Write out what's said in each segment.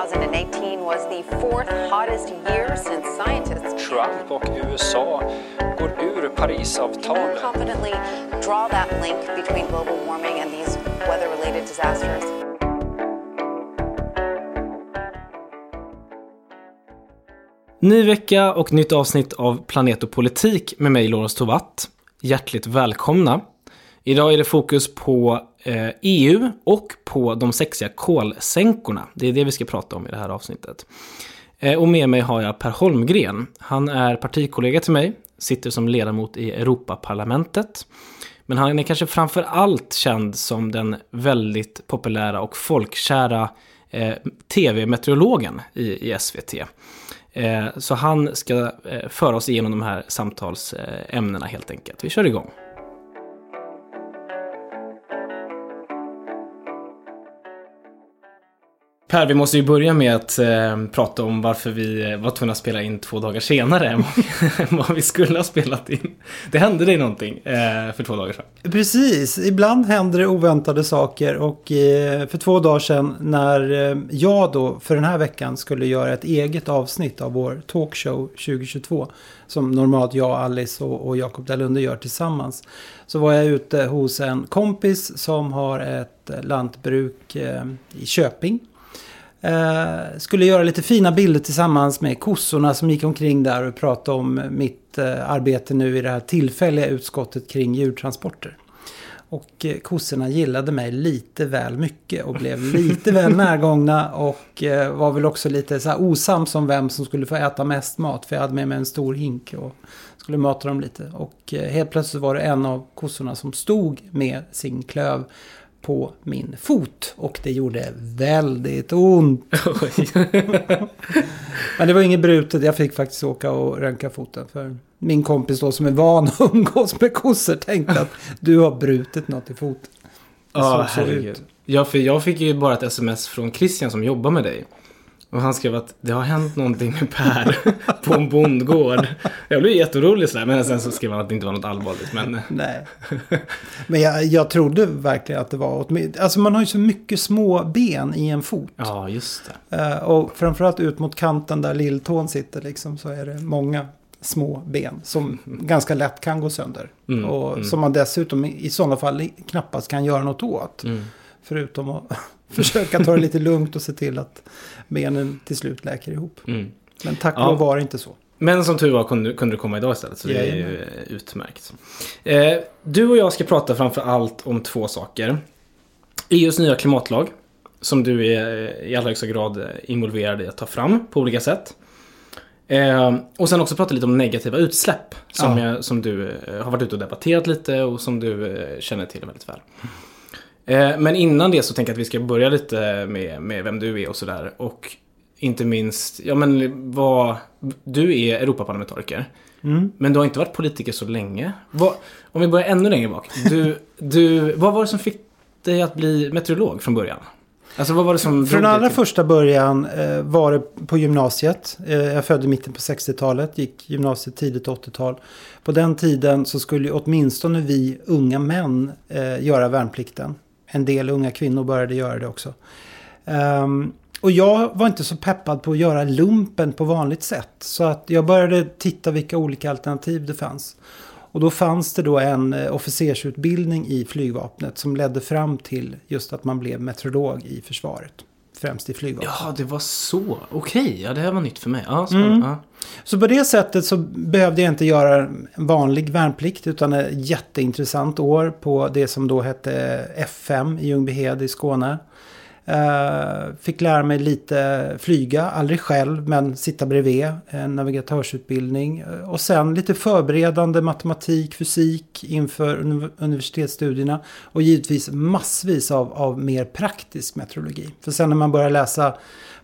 2018 was the fourth hottest year since scientists Trump och USA går ur Parisavtalet. confidently draw that link between global warming and these weather-related disasters. Ny vecka och nytt avsnitt av Planet och politik med mig, Lorentz Tovatt. Hjärtligt välkomna. Idag är det fokus på Eh, EU och på de sexiga kolsänkorna. Det är det vi ska prata om i det här avsnittet. Eh, och med mig har jag Per Holmgren. Han är partikollega till mig, sitter som ledamot i Europaparlamentet. Men han är kanske framför allt känd som den väldigt populära och folkkära eh, tv-meteorologen i, i SVT. Eh, så han ska eh, föra oss igenom de här samtalsämnena helt enkelt. Vi kör igång. Per, vi måste ju börja med att eh, prata om varför vi eh, var tvungna att spela in två dagar senare än vad- vi skulle ha spelat in. Det hände dig någonting eh, för två dagar sedan. Precis, ibland händer det oväntade saker och eh, för två dagar sedan när eh, jag då för den här veckan skulle göra ett eget avsnitt av vår talkshow 2022 som normalt jag, Alice och, och Jakob Dalunde gör tillsammans så var jag ute hos en kompis som har ett lantbruk eh, i Köping Eh, skulle göra lite fina bilder tillsammans med kossorna som gick omkring där och prata om mitt eh, arbete nu i det här tillfälliga utskottet kring djurtransporter. Och eh, kossorna gillade mig lite väl mycket och blev lite väl närgångna och eh, var väl också lite så här osams om vem som skulle få äta mest mat. För jag hade med mig en stor hink och skulle mata dem lite. Och eh, helt plötsligt var det en av kossorna som stod med sin klöv på min fot. Och det gjorde väldigt ont. Men det var inget brutet. Jag fick faktiskt åka och röntga foten. För min kompis då som är van att umgås med kossor tänkte att du har brutit något i foten. Ja, så herregud. ut. Ja, för jag fick ju bara ett sms från Christian som jobbar med dig. Och han skrev att det har hänt någonting med Per på en bondgård. Jag blev jätteorolig sådär, men sen så skrev han att det inte var något allvarligt. Men Nej. Men jag, jag trodde verkligen att det var åtminstone... Alltså man har ju så mycket små ben i en fot. ja, just det. Eh, och framförallt ut mot kanten där lilltån sitter liksom så är det många små ben som ganska lätt kan gå sönder. Mm, och mm. som man dessutom i, i sådana fall knappast kan göra något åt. Mm. Förutom att försöka ta det lite lugnt och se till att benen till slut läker ihop. Mm. Men tack och Ja. var det inte så. Men som tur var kunde, kunde du komma idag istället, så det är ju Jajamän. utmärkt. Eh, du och jag ska prata framför allt om två saker. EUs nya klimatlag, som du är eh, i allra högsta grad eh, involverad i att ta fram på olika sätt. Eh, och sen också prata lite om negativa utsläpp, som, Ja. jag, som du har varit ute och debatterat lite och som du känner till väldigt väl. Eh, men innan det så tänker jag att vi ska börja lite med, med vem du är och sådär. Och inte minst, ja men vad, du är Europaparlamentariker. Mm. Men du har inte varit politiker så länge. Vad, om vi börjar ännu längre bak. Du, du, vad var det som fick dig att bli meteorolog från början? Alltså vad var det som Från allra till- första början eh, var det på gymnasiet. Eh, jag födde i mitten på 60-talet, gick gymnasiet tidigt 80-tal. På den tiden så skulle åtminstone vi unga män eh, göra värnplikten. En del unga kvinnor började göra det också. Ehm, och jag var inte så peppad på att göra lumpen på vanligt sätt. Så att jag började titta vilka olika alternativ det fanns. Och då fanns det då en eh, officersutbildning i flygvapnet som ledde fram till just att man blev meteorolog i försvaret. Främst i flygvapnet. Ja, det var så. Okej, ja det här var nytt för mig. Ja, spännande. Mm. Ja. Så på det sättet så behövde jag inte göra en vanlig värnplikt utan ett jätteintressant år på det som då hette F5 i Ljungbyhed i Skåne. Eh, fick lära mig lite flyga, aldrig själv men sitta bredvid, en navigatörsutbildning. Eh, och sen lite förberedande matematik, fysik inför universitetsstudierna. Och givetvis massvis av, av mer praktisk meteorologi. För sen när man börjar läsa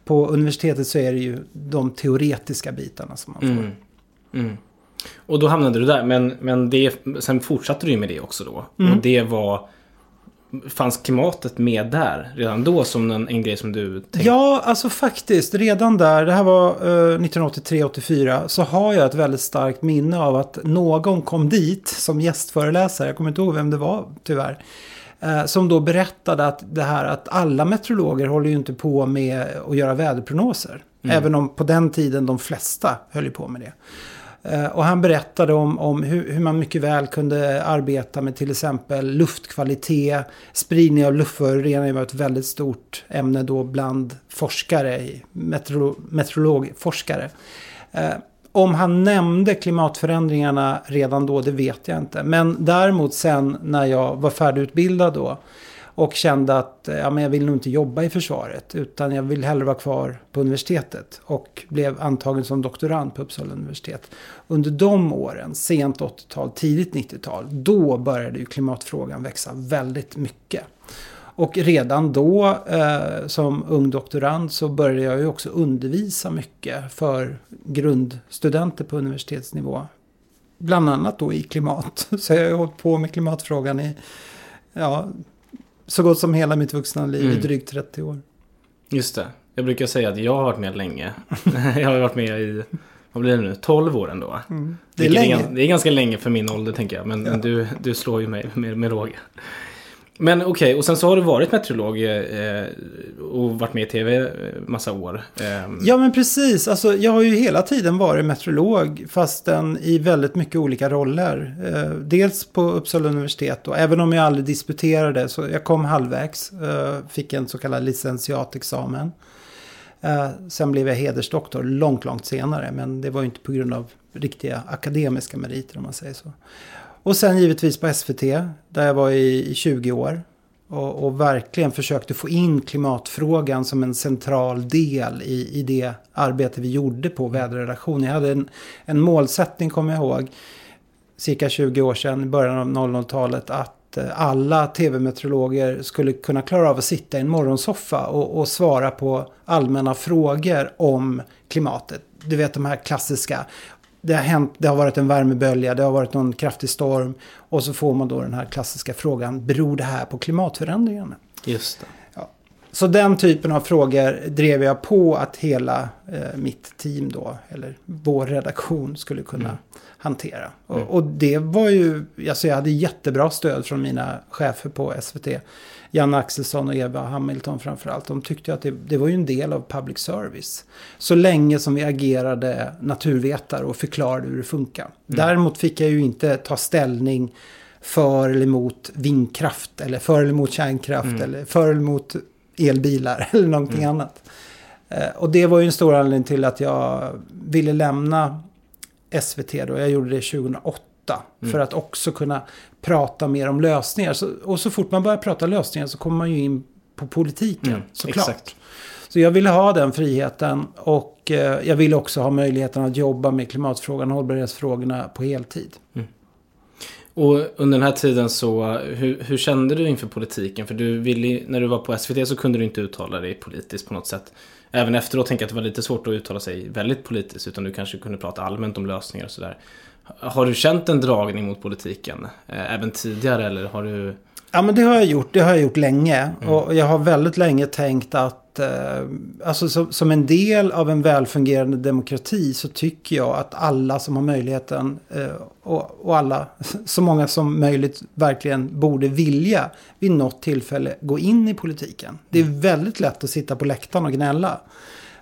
på universitetet så är det ju de teoretiska bitarna som man får. Mm. Mm. Och då hamnade du där, men, men det, sen fortsatte du med det också då. Mm. Och det var... Fanns klimatet med där redan då som en, en grej som du tänkte? Ja, alltså faktiskt. Redan där, det här var eh, 1983-84, så har jag ett väldigt starkt minne av att någon kom dit som gästföreläsare. Jag kommer inte ihåg vem det var tyvärr. Eh, som då berättade att det här att alla meteorologer håller ju inte på med att göra väderprognoser. Mm. Även om på den tiden de flesta höll ju på med det. Eh, Och han berättade om, om hur, hur man mycket väl kunde arbeta med till exempel luftkvalitet. Spridning av luftföroreningar var ett väldigt stort ämne då bland forskare, meteorolo- meteorologforskare. Eh, om han nämnde klimatförändringarna redan då, det vet jag inte. Men däremot sen när jag var färdigutbildad då och kände att ja, men jag vill nog inte jobba i försvaret utan jag vill hellre vara kvar på universitetet. Och blev antagen som doktorand på Uppsala universitet. Under de åren, sent 80-tal, tidigt 90-tal, då började ju klimatfrågan växa väldigt mycket. Och redan då eh, som ung doktorand så började jag ju också undervisa mycket för grundstudenter på universitetsnivå. Bland annat då i klimat. Så jag har ju hållit på med klimatfrågan i ja, så gott som hela mitt vuxna liv i Mm. drygt 30 år. Just det. Jag brukar säga att jag har varit med länge. jag har varit med i, vad blir det nu, 12 år ändå. Det är länge. gans- det är ganska länge för min ålder tänker jag. Men, men du, du slår ju mig med, med råge. Men okej, och sen så har du varit meteorolog eh, eh, och varit med i tv eh, massa år. Eh, Ja men precis, alltså, jag har ju hela tiden varit meteorolog fastän i väldigt mycket olika roller. Eh, dels på Uppsala universitet och även om jag aldrig disputerade så jag kom halvvägs. Eh, fick en så kallad licentiatexamen. Eh, sen blev jag hedersdoktor långt, långt senare men det var ju inte på grund av riktiga akademiska meriter om man säger så. Och sen givetvis på SVT där jag var i, i 20 år. Och, och verkligen försökte få in klimatfrågan som en central del i, i det arbete vi gjorde på väderredaktion. Jag hade en, en målsättning, kommer jag ihåg, cirka 20 år sedan, i början av 00-talet, att eh, alla tv-meteorologer skulle kunna klara av att sitta i en morgonsoffa och, och svara på allmänna frågor om klimatet. Du vet de här klassiska. Det har hänt, det har varit en värmebölja, det har varit någon kraftig storm. Och så får man då den här klassiska frågan, beror det här på klimatförändringarna? just det. Så den typen av frågor drev jag på att hela eh, mitt team då, eller vår redaktion skulle kunna Mm. hantera. Mm. Och, och det var ju, alltså jag hade jättebra stöd från mina chefer på SVT. Janne Axelsson och Eva Hamilton framförallt. De tyckte att det, det var ju en del av public service. Så länge som vi agerade naturvetare och förklarade hur det funkar. Däremot fick jag ju inte ta ställning för eller emot vindkraft eller för eller emot kärnkraft eller för eller emot elbilar eller någonting annat. Eh, och det var ju en stor anledning till att jag ville lämna SVT då. Jag gjorde det 2008. För att också kunna prata mer om lösningar. Så, och så fort man börjar prata lösningar så kommer man ju in på politiken Mm, såklart. exakt. Så jag ville ha den friheten och eh, jag ville också ha möjligheten att jobba med klimatfrågan och hållbarhetsfrågorna på heltid. Och under den här tiden så, hur, hur kände du inför politiken? För du ville, när du var på SVT så kunde du inte uttala dig politiskt på något sätt. Även efteråt tänker jag att det var lite svårt att uttala sig väldigt politiskt, utan du kanske kunde prata allmänt om lösningar och sådär. Har du känt en dragning mot politiken? Eh, även tidigare eller har du... Ja men det har jag gjort. Det har jag gjort länge. Och jag har väldigt länge tänkt att eh, alltså som, som en del av en välfungerande demokrati så tycker jag att alla som har möjligheten eh, och, och alla, så många som möjligt verkligen borde vilja vid något tillfälle gå in i politiken. Det är väldigt lätt att sitta på läktaren och gnälla.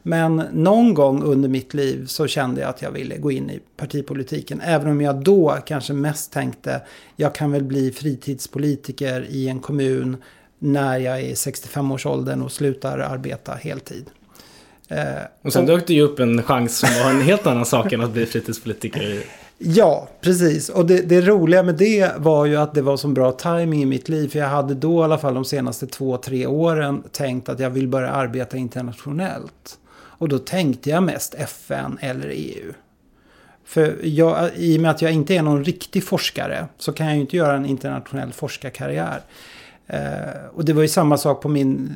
Men någon gång under mitt liv så kände jag att jag ville gå in i partipolitiken. Även om jag då kanske mest tänkte jag kan väl bli fritidspolitiker i en kommun när jag är i 65-årsåldern och slutar arbeta heltid. Eh, Och sen dök det ju upp en chans som var en helt annan sak än att bli fritidspolitiker. Ja, precis. Och det, det roliga med det var ju att det var så bra timing i mitt liv. För jag hade då i alla fall de senaste två, tre åren tänkt att jag vill börja arbeta internationellt. Och då tänkte jag mest FN eller EU. För jag, i och med att jag inte är någon riktig forskare så kan jag ju inte göra en internationell forskarkarriär. Eh, och det var ju samma sak på min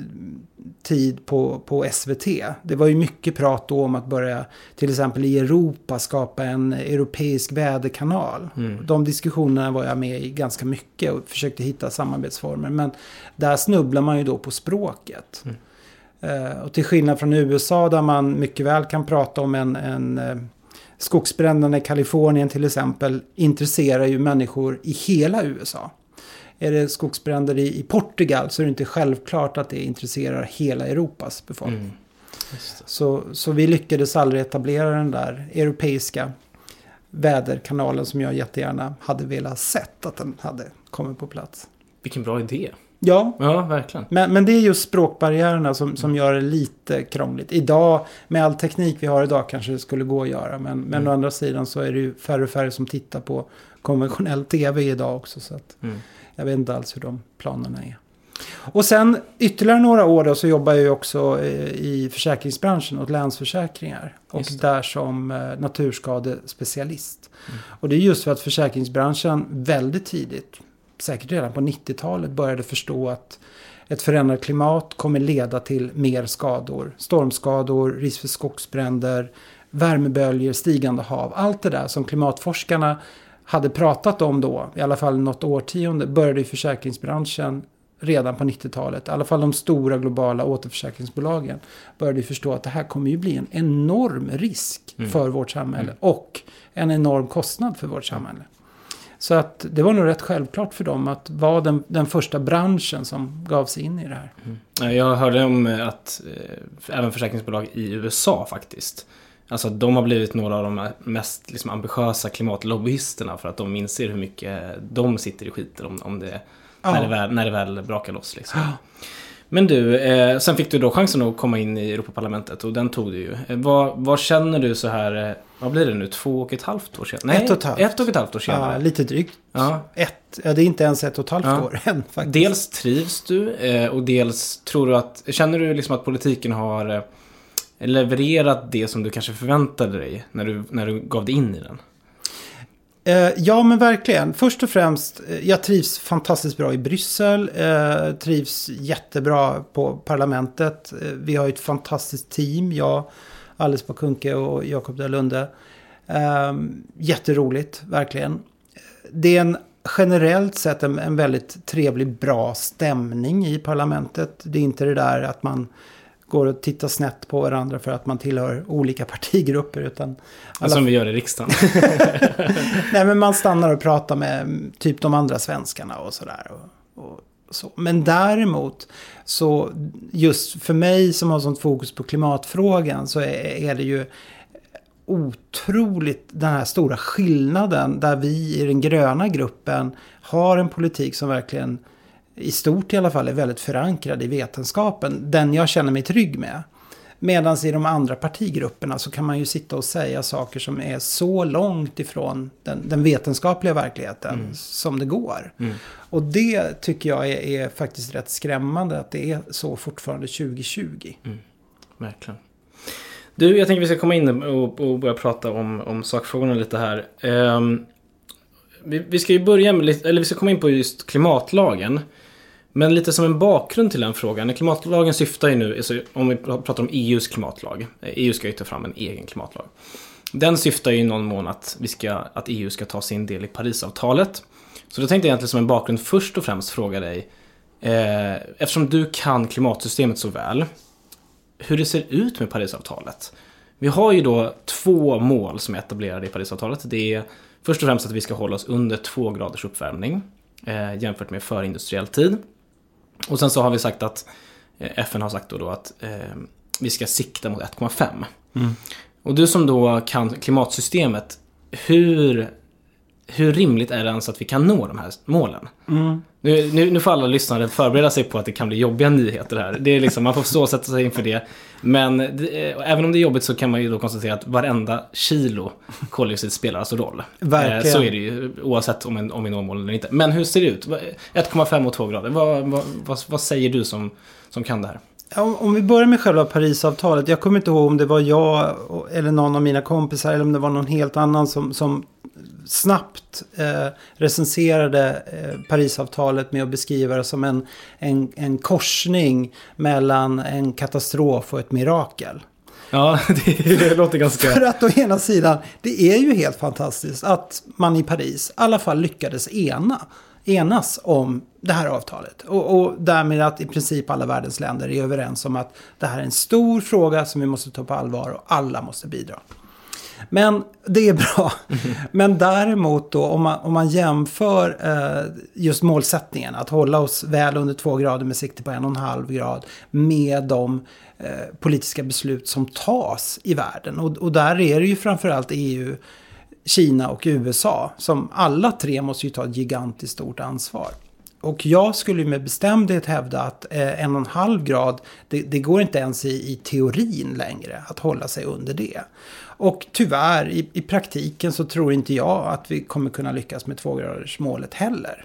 tid på, på SVT. Det var ju mycket prat då om att börja till exempel i Europa skapa en europeisk väderkanal. De diskussionerna var jag med i ganska mycket och försökte hitta samarbetsformer. Men där snubblar man ju då på språket. Eh, och till skillnad från USA där man mycket väl kan prata om en, en eh, skogsbränderna i Kalifornien till exempel intresserar ju människor i hela USA. är det skogsbränder i, i Portugal så är det inte självklart att det intresserar hela Europas befolkning. Mm. Så, så vi lyckades aldrig etablera den där europeiska väderkanalen som jag jättegärna hade velat sett att den hade kommit på plats. Vilken bra idé. Ja, Ja, verkligen. men, men det är just språkbarriärerna som, som gör det lite krångligt. Idag, med all teknik vi har idag kanske det skulle gå att göra. Men, men Mm. å andra sidan så är det ju färre och färre som tittar på konventionell tv idag också. Så att Mm. jag vet inte alls hur de planerna är. Och sen ytterligare några år då så jobbar jag ju också eh, i försäkringsbranschen åt Länsförsäkringar. Och där som eh, naturskadespecialist. Mm. Och det är just för att försäkringsbranschen väldigt tidigt, säkert redan på 90-talet, började förstå att ett förändrat klimat kommer leda till mer skador. Stormskador, risk för skogsbränder, värmeböljor, stigande hav. Allt det där som klimatforskarna hade pratat om då, i alla fall något årtionde, började i försäkringsbranschen redan på 90-talet. I alla fall de stora globala återförsäkringsbolagen började förstå att det här kommer ju bli en enorm risk Mm. för vårt samhälle och en enorm kostnad för vårt samhälle. Så att det var nog rätt självklart för dem att vara den, den första branschen som gav sig in i det här. Ja, Jag hörde om att eh, även försäkringsbolag i USA faktiskt. Alltså de har blivit några av de mest liksom, ambitiösa klimatlobbyisterna för att de inser hur mycket de sitter i skiten om, om det, Ja. när, det väl, när det väl brakar loss. Liksom. Men du, eh, sen fick du då chansen att komma in i Europaparlamentet och den tog du ju. Eh, vad, vad känner du så här, eh, vad blir det nu, två och ett halvt år sedan? Ett och ett halvt. Ett och ett halvt år Ja, senare. lite drygt. Ja. Ett, ja, det är inte ens ett och ett halvt Ja. år än faktiskt. Dels trivs du eh, och dels tror du att, känner du liksom att politiken har eh, levererat det som du kanske förväntade dig när du, när du gav dig in i den? Eh, ja, men verkligen. Först och främst, eh, jag trivs fantastiskt bra i Bryssel. Eh, trivs jättebra på parlamentet. Vi har ju ett fantastiskt team. Jag, Alice Bakunke och Jakob Dalunde. Eh, jätteroligt, verkligen. Det är en generellt sett en, en väldigt trevlig, bra stämning i parlamentet. Det är inte det där att man går och tittar snett på varandra för att man tillhör olika partigrupper. Utan alla Som vi gör i riksdagen. Nej, men man stannar och pratar med mm, typ de andra svenskarna och sådär. Och, och så. Men däremot, så just för mig som har sånt fokus på klimatfrågan så är, är det ju otroligt den här stora skillnaden där vi i den gröna gruppen har en politik som verkligen i stort i alla fall är väldigt förankrad i vetenskapen. Den jag känner mig trygg med. Medan i de andra partigrupperna så kan man ju sitta och säga saker som är så långt ifrån den, den vetenskapliga verkligheten som det går. Mm. Och det tycker jag är, är faktiskt rätt skrämmande att det är så fortfarande 2020. Verkligen. Du, jag tänker vi ska komma in och, och börja prata om, om sakfrågorna lite här. Ehm, vi, vi ska ju börja med, eller vi ska komma in på just klimatlagen. Men lite som en bakgrund till den frågan. Klimatlagen syftar ju nu, alltså, om vi pratar om EUs klimatlag. Eh, EU ska ju ta fram en egen klimatlag. Den syftar ju i någon mån att, vi ska, att EU ska ta sin del i Parisavtalet. Så då tänkte jag egentligen som en bakgrund först och främst fråga dig. Eh, eftersom du kan klimatsystemet så väl. Hur det ser ut med Parisavtalet. Vi har ju då två mål som är etablerade i Parisavtalet. Det är först och främst att vi ska hålla oss under två graders uppvärmning eh, jämfört med förindustriell tid. Och sen så har vi sagt att eh, FN har sagt då, då att eh, vi ska sikta mot 1,5. Och du som då kan klimatsystemet, hur, hur rimligt är det ens att vi kan nå de här målen? Nu, nu, nu får alla lyssnare förbereda sig på att det kan bli jobbiga nyheter här. Det är liksom, man får så sätta sig inför det. Men det, eh, även om det är jobbigt så kan man ju då konstatera att varenda kilo koldioxid spelar alltså roll. Verkligen. Eh, Så är det ju oavsett om, en, om vi når målen eller inte. Men hur ser det ut? 1,5 och 2 grader. Vad, vad, vad, vad säger du som, som kan det här? Om, om vi börjar med själva Parisavtalet. Jag kommer inte ihåg om det var jag och- eller någon av mina kompisar eller om det var någon helt annan som, som snabbt eh, recenserade eh, Parisavtalet med att beskriva det som en, en, en korsning mellan en katastrof och ett mirakel. Ja, det, låter ganska... För att å ena sidan, det är ju helt fantastiskt att man i Paris i alla fall lyckades ena, enas om det här avtalet. Och, och därmed att i princip alla världens länder är överens om att det här är en stor fråga som vi måste ta på allvar och alla måste bidra. Men det är bra. Men däremot då om man, om man jämför eh, just målsättningen att hålla oss väl under två grader med sikte på en och en halv grad med de eh, politiska beslut som tas i världen. Och, och där är det ju framförallt EU, Kina och USA som alla tre måste ju ta ett gigantiskt stort ansvar. Och jag skulle med bestämdhet hävda att eh, en och en halv grad, det, det går inte ens i, i, teorin längre att hålla sig under det. Och tyvärr, i, i praktiken så tror inte jag att vi kommer kunna lyckas med tvågradersmålet heller.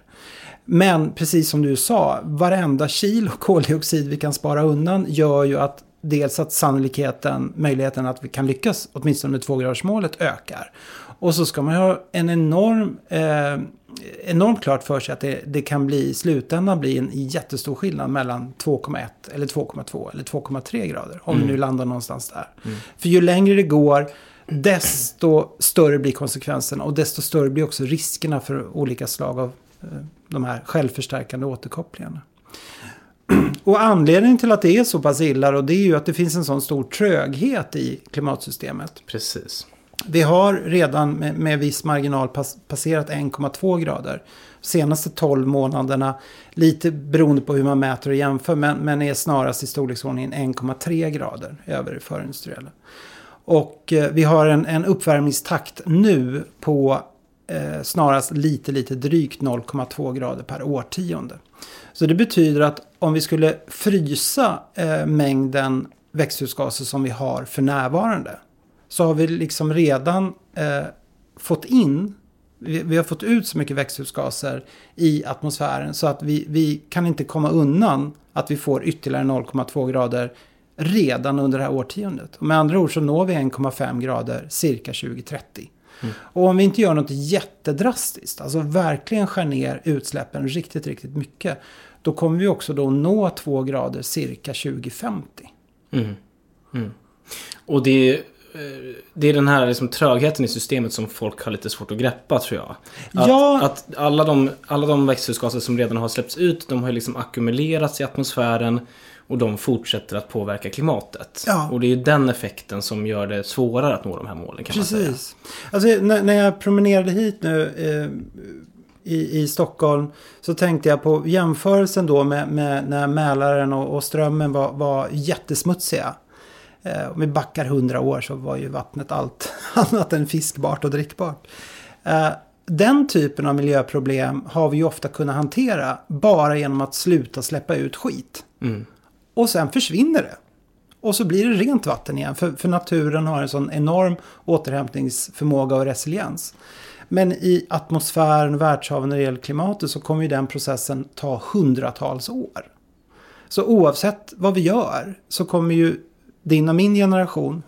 Men precis som du sa, varenda kilo koldioxid vi kan spara undan gör ju att dels att sannolikheten, möjligheten att vi kan lyckas åtminstone med tvågradersmålet ökar. Och så ska man ha en enorm, eh, enormt klart för sig att det, det, kan bli i slutändan bli en jättestor skillnad mellan 2,1 eller 2,2 eller 2,3 grader. Om mm. vi nu landar någonstans där. Mm. För ju längre det går, desto större blir konsekvenserna och desto större blir också riskerna för olika slag av eh, de här självförstärkande återkopplingarna. Och anledningen till att det är så pass illa och det är ju att det finns en sån stor tröghet i klimatsystemet. Precis. Vi har redan med, med viss marginal pass, passerat 1,2 grader. Senaste 12 månaderna, lite beroende på hur man mäter och jämför, men, men är snarast i storleksordningen 1,3 grader över det förindustriella. Och eh, vi har en, en uppvärmningstakt nu på eh, snarast lite, lite drygt 0,2 grader per årtionde. Så det betyder att om vi skulle frysa eh, mängden växthusgaser som vi har för närvarande så har vi liksom redan eh, fått in, vi, vi, har fått ut så mycket växthusgaser i atmosfären så att vi, vi kan inte komma undan att vi får ytterligare 0,2 grader redan under det här årtiondet. Och med andra ord så når vi 1,5 grader cirka 2030. Mm. Och om vi inte gör något jättedrastiskt, alltså verkligen skär ner utsläppen riktigt, riktigt mycket, då kommer vi också då nå 2 grader cirka 2050. Mm. Mm. Och det det är den här liksom trögheten i systemet som folk har lite svårt att greppa tror jag. Att, ja. att alla, de, alla de växthusgaser som redan har släppts ut, de har liksom ackumulerats i atmosfären. Och de fortsätter att påverka klimatet. Ja. Och det är den effekten som gör det svårare att nå de här målen kan Precis. man säga. Alltså, när, när jag promenerade hit nu eh, i, i Stockholm så tänkte jag på jämförelsen då med, med när Mälaren och, och Strömmen var, var jättesmutsiga. Eh, om vi backar hundra år så var ju vattnet allt annat än fiskbart och drickbart. Eh, den typen av miljöproblem har vi ju ofta kunnat hantera bara genom att sluta släppa ut skit. Mm. Och sen försvinner det. Och så blir det rent vatten igen. För, för naturen har en sån enorm återhämtningsförmåga och resiliens. Men i atmosfären och världshaven när det gäller klimatet så kommer ju den processen ta hundratals år. Så oavsett vad vi gör så kommer ju din och min generation,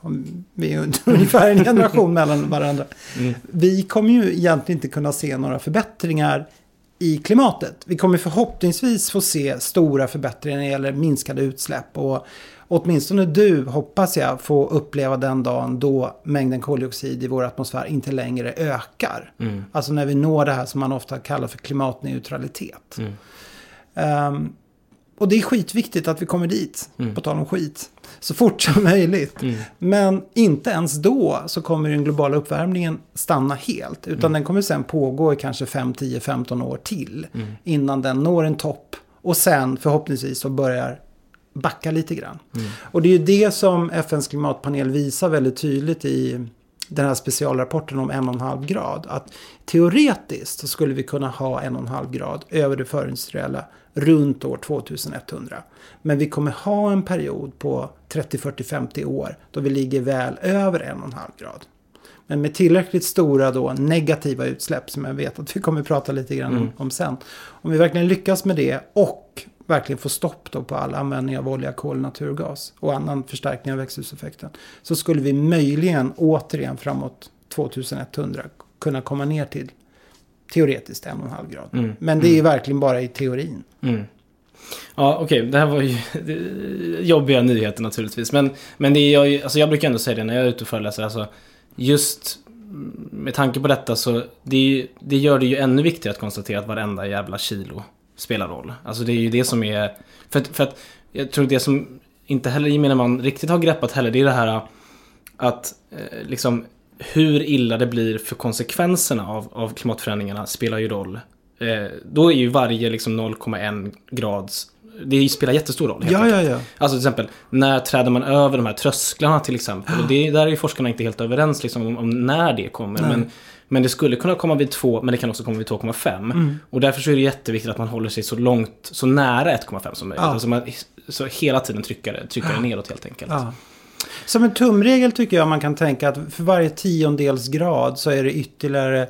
vi är ungefär en generation mellan varandra. Mm. Vi kommer ju egentligen inte kunna se några förbättringar i klimatet. Vi kommer förhoppningsvis få se stora förbättringar när det gäller minskade utsläpp. Och åtminstone du, hoppas jag, få uppleva den dagen då mängden koldioxid i vår atmosfär inte längre ökar. Mm. Alltså när vi når det här som man ofta kallar för klimatneutralitet. Mm. Um, och det är skitviktigt att vi kommer dit, mm. på tal om skit så fort som möjligt. Mm. Men inte ens då så kommer den globala uppvärmningen stanna helt. Utan mm. den kommer sen pågå i kanske 5, 10, 15 år till. Mm. Innan den når en topp. Och sen förhoppningsvis så börjar backa lite grann. Mm. Och det är ju det som FNs klimatpanel visar väldigt tydligt i den här specialrapporten om en och en halv grad. Att teoretiskt så skulle vi kunna ha en och en halv grad över det förindustriella runt år 2100. Men vi kommer ha en period på 30, 40, 50 år då vi ligger väl över en och en halv grad. Men med tillräckligt stora då negativa utsläpp som jag vet att vi kommer prata lite grann mm. om sen. Om vi verkligen lyckas med det och verkligen få stopp då på all användning av olja, kol, naturgas och annan förstärkning av växthuseffekten. Så skulle vi möjligen återigen framåt 2100 kunna komma ner till teoretiskt en och en halv grad. Mm. Men det är mm. verkligen bara i teorin. Mm. Ja, okej. Okay. Det här var ju jobbiga nyheter naturligtvis. Men, men det är jag, alltså jag brukar ändå säga det när jag är ute och föreläser. Alltså, just med tanke på detta så det, det gör det ju ännu viktigare att konstatera att varenda jävla kilo spelar roll. Alltså det är ju det som är... För att, för att jag tror det som inte heller gemene man riktigt har greppat heller, det är det här att eh, liksom hur illa det blir för konsekvenserna av, av klimatförändringarna spelar ju roll. Eh, då är ju varje liksom 0,1 grads det spelar jättestor roll. Ja, ja, ja. Alltså till exempel, när träder man över de här trösklarna till exempel? Och det, där är ju forskarna inte helt överens liksom, om, om när det kommer. Nej. Men, men det skulle kunna komma vid 2, men det kan också komma vid 2,5. Mm. Och därför så är det jätteviktigt att man håller sig så långt, så nära 1,5 som möjligt. Ja. Alltså man, så hela tiden trycker trycker det neråt helt enkelt. Ja. Som en tumregel tycker jag man kan tänka att för varje tiondels grad så är det ytterligare,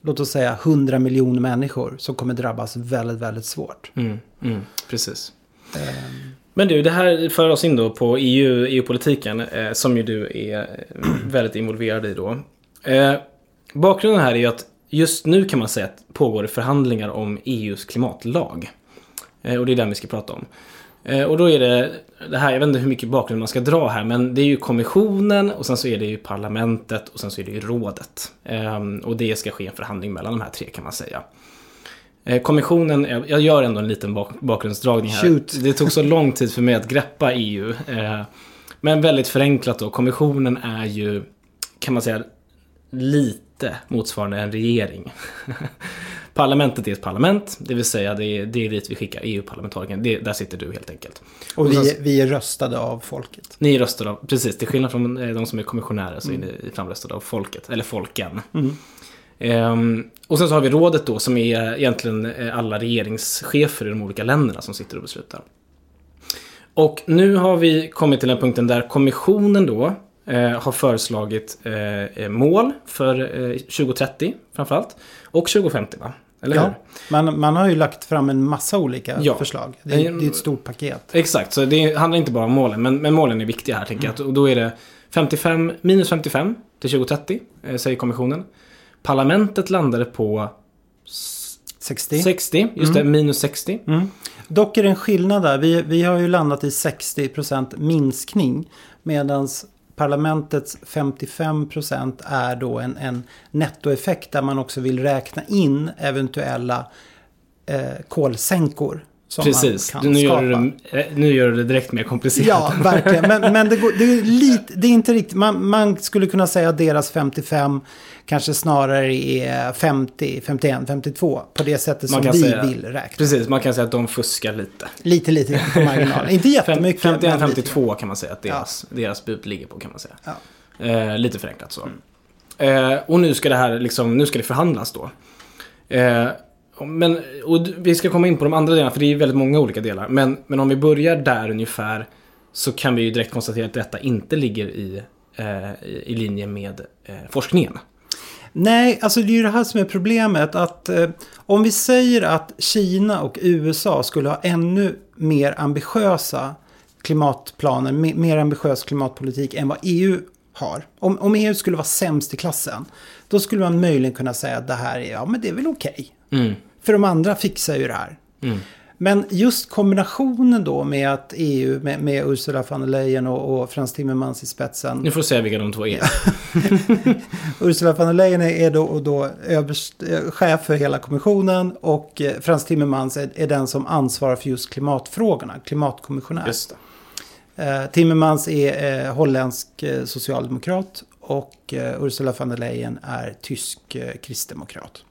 låt oss säga 100 miljoner människor som kommer drabbas väldigt, väldigt svårt. Mm, mm, precis. Ehm, Men du, det här för oss in då på EU, EU-politiken, eh, som ju du är eh, väldigt involverad i då. Eh, bakgrunden här är ju att just nu kan man säga att pågår det förhandlingar om EUs klimatlag. Eh, och det är den vi ska prata om. Eh, och då är det, det här, jag vet inte hur mycket bakgrund man ska dra här, men det är ju kommissionen och sen så är det ju parlamentet och sen så är det ju rådet. Eh, och det ska ske en förhandling mellan de här tre kan man säga. Eh, Kommissionen, jag gör ändå en liten bak bakgrundsdragning här. Shoot. Det tog så lång tid för mig att greppa EU. Eh, men väldigt förenklat då, kommissionen är ju, kan man säga, lite motsvarande en regering. Parlamentet är ett parlament, det vill säga det är, det är dit vi skickar EU-parlamentarikerna. Det- Där sitter du helt enkelt. och Och vi, sen- vi är röstade av folket. Ni röstar av, precis, till skillnad från eh, de som är kommissionärer så är ni framröstade av folket, eller folken. Mm. Ehm, och sen så har vi rådet då som är egentligen eh, alla regeringschefer i de olika länderna som sitter och beslutar. Och nu har vi kommit till den punkten där kommissionen då eh, har föreslagit eh, eh, mål för eh, 2030 framförallt. Och 2050 va? Eller hur? Ja, man, man har ju lagt fram en massa olika Ja. förslag. Det är, det är ett stort paket. Exakt, så det handlar inte bara om målen, men, men målen är viktiga här tänker jag. Och då är det 55, minus 55 till 2030, eh, säger kommissionen. Parlamentet landade på 60. 60, just det, minus 60. Mm. Dock är det en skillnad där. Vi, vi har ju landat i 60% minskning. Medan parlamentets 55 procent är då en, en nettoeffekt där man också vill räkna in eventuella eh, kolsänkor. Som Precis, man kan nu gör, skapa. du det, eh, nu gör du det direkt mer komplicerat. Ja, verkligen. Men, men det, går, det, är lite, det är inte riktigt. Man, man skulle kunna säga att deras 55 kanske snarare är 50, 51, 52. På det sättet som vi säga- vill räkna. Precis, man kan säga att de fuskar lite. Lite, lite på marginalen. Inte jättemycket. men lite grann. 51-52 kan man säga att deras, deras bud ligger på kan man säga. Ja. Eh, lite förenklat så. Eh, och nu ska det här liksom, nu ska det förhandlas då. Eh, men, och vi ska komma in på de andra delarna för det är väldigt många olika delar. Men, men om vi börjar där ungefär så kan vi ju direkt konstatera att detta inte ligger i, eh, i, linje med eh, forskningen. Nej, alltså det är ju det här som är problemet. Att eh, om vi säger att Kina och USA skulle ha ännu mer ambitiösa klimatplaner, me- mer ambitiös klimatpolitik än vad EU har. Om, om EU skulle vara sämst i klassen, då skulle man möjligen kunna säga att det här är, ja men det är väl okej. Mm. För de andra fixar ju det här. Men just kombinationen då med att EU, med, med Ursula von der Leyen och, och Frans Timmermans i spetsen. Nu får du säga vilka de två är. Ursula von der Leyen är då, och då överst, eh, chef för hela kommissionen och eh, Frans Timmermans är, är den som ansvarar för just klimatfrågorna, klimatkommissionär. Just det. Eh, Timmermans är eh, holländsk socialdemokrat och Ursula von der Leyen är tysk kristdemokrat.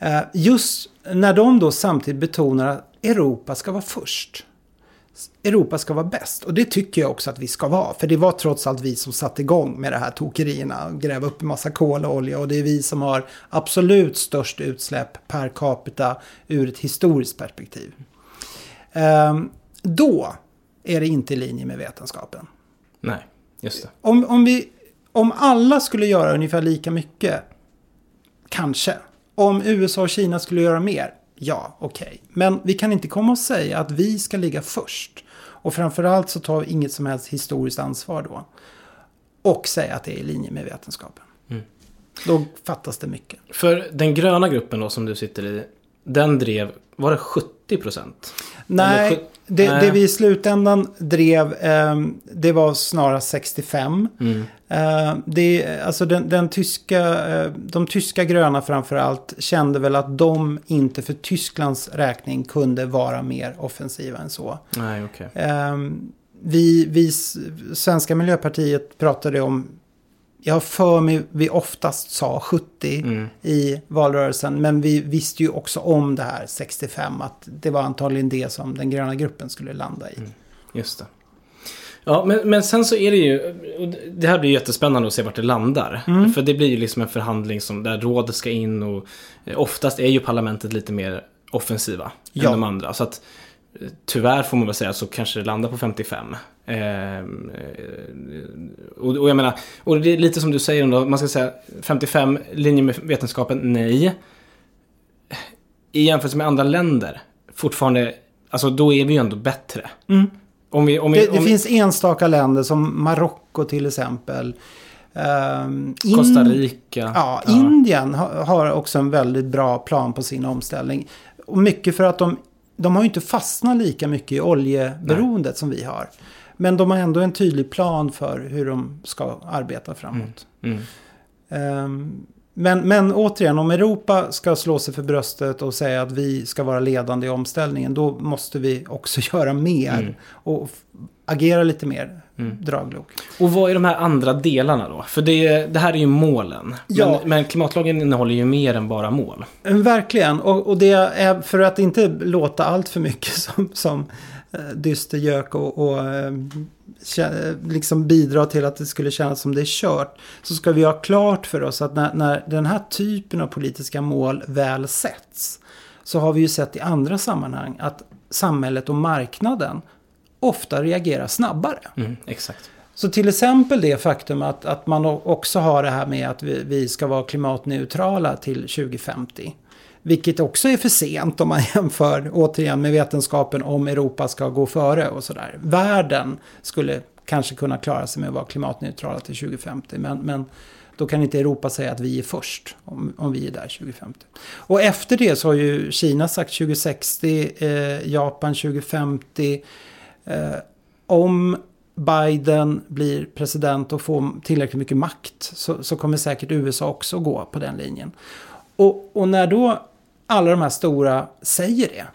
Eh, just när de då samtidigt betonar att Europa ska vara först. Europa ska vara bäst. Och det tycker jag också att vi ska vara. För det var trots allt vi som satte igång med det här tokerierna. Gräva upp en massa kol och olja. Och det är vi som har absolut störst utsläpp per capita ur ett historiskt perspektiv. Ehm, då är det inte i linje med vetenskapen. Nej, just det. Om, om, vi, om alla skulle göra ungefär lika mycket, kanske. Om USA och Kina skulle göra mer, ja, okej. Men vi kan inte komma och säga att vi ska ligga först. Och framförallt så tar vi inget som helst historiskt ansvar då. Och säga att det är i linje med vetenskapen. Då fattas det mycket. För den gröna gruppen då som du sitter i, den drev, var det 70 procent? Nej, det, det vi i slutändan drev, ehm, det var snarare 65. Mm. Eh, det, alltså den, den tyska, eh, de tyska gröna framförallt kände väl att de inte för Tysklands räkning kunde vara mer offensiva än så. Nej, okej. Ehm, vi, vi, svenska miljöpartiet pratade om jag har för mig vi oftast sa 70 Mm. i valrörelsen. Men vi visste ju också om det här 65. Att det var antagligen det som den gröna gruppen skulle landa i. Mm. Just det. Ja, men, men sen så är det ju, det här blir jättespännande att se vart det landar. Mm. För det blir ju liksom en förhandling som, där rådet ska in och eh, oftast är ju parlamentet lite mer offensiva Ja. än de andra. Så att eh, tyvärr får man väl säga så kanske det landar på 55. Ehm, eh, och, och jag menar, och det är lite som du säger ändå, man ska säga 55, linje med vetenskapen, nej. I jämförelse med andra länder, fortfarande, alltså då är vi ju ändå bättre. Mm. Om vi, om vi, Det, det om vi, finns enstaka länder som Marocko till exempel. In- Costa Rica. Ja, Indien har, har också en väldigt bra plan på sin omställning. Och mycket för att de, de har ju inte fastnat lika mycket i oljeberoendet som vi har. Men de har ändå en tydlig plan för hur de ska arbeta framåt. Mm. Ehm, men, men återigen, om Europa ska slå sig för bröstet och säga att vi ska vara ledande i omställningen, då måste vi också göra mer Mm. och agera lite mer Mm. draglok. Och vad är de här andra delarna då? För det, det här är ju målen. Ja. Men, men klimatlagen innehåller ju mer än bara mål. Mm, Verkligen, och, och det är för att inte låta allt för mycket som, som dystergök och, och eh, liksom bidra till att det skulle kännas som det är kört. Så ska vi ha klart för oss att när, när den här typen av politiska mål väl sätts. Så har vi ju sett i andra sammanhang att samhället och marknaden ofta reagerar snabbare. Mm, exakt. Så till exempel det faktum att, att man också har det här med att vi, vi ska vara klimatneutrala till 2050. Vilket också är för sent om man jämför återigen med vetenskapen om Europa ska gå före och sådär. Världen skulle kanske kunna klara sig med att vara klimatneutrala till 2050. Men, men då kan inte Europa säga att vi är först om, om vi är där 2050. Och efter det så har ju Kina sagt 2060, eh, Japan 2050. Eh, om Biden blir president och får tillräckligt mycket makt så, så kommer säkert USA också gå på den linjen. Och, och när då alla de här stora säger det,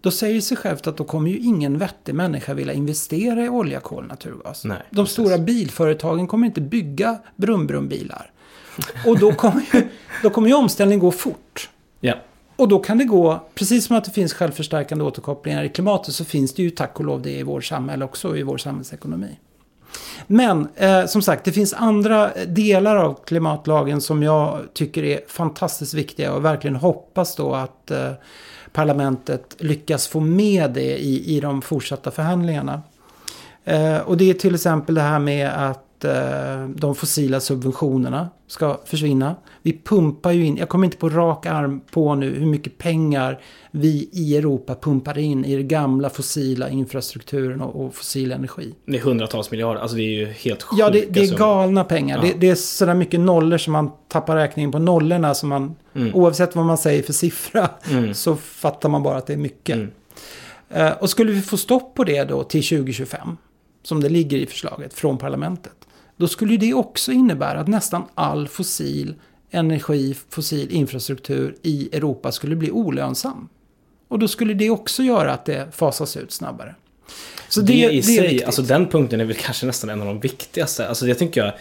då säger det sig självt att då kommer ju ingen vettig människa vilja investera i olja, kol, naturgas. Nej, de precis. stora bilföretagen kommer inte bygga brum-brum-bilar. Och då kommer, ju, då kommer ju omställningen gå fort. Ja. Och då kan det gå, precis som att det finns självförstärkande återkopplingar i klimatet så finns det ju tack och lov det i vårt samhälle också, i vår samhällsekonomi. Men eh, som sagt, det finns andra delar av klimatlagen som jag tycker är fantastiskt viktiga och verkligen hoppas då att eh, parlamentet lyckas få med det i, i de fortsatta förhandlingarna. Eh, och det är till exempel det här med att eh, de fossila subventionerna ska försvinna. Vi pumpar ju in, jag kommer inte på rak arm på nu hur mycket pengar vi i Europa pumpar in i den gamla fossila infrastrukturen och, och fossil energi. Det är hundratals miljarder. Alltså det är ju helt sjuka Ja, det, det är galna pengar. Det, det är sådär mycket nollor som man tappar räkningen på nollorna. Som man, Mm. Oavsett vad man säger för siffra Mm. så fattar man bara att det är mycket. Mm. Eh, och skulle vi få stopp på det då till 2025, som det ligger i förslaget från parlamentet, då skulle det också innebära att nästan all fossil energi, fossil infrastruktur i Europa skulle bli olönsam. Och då skulle det också göra att det fasas ut snabbare. Så det, det, i det är sig, alltså den punkten är väl kanske nästan en av de viktigaste. Alltså det tycker jag.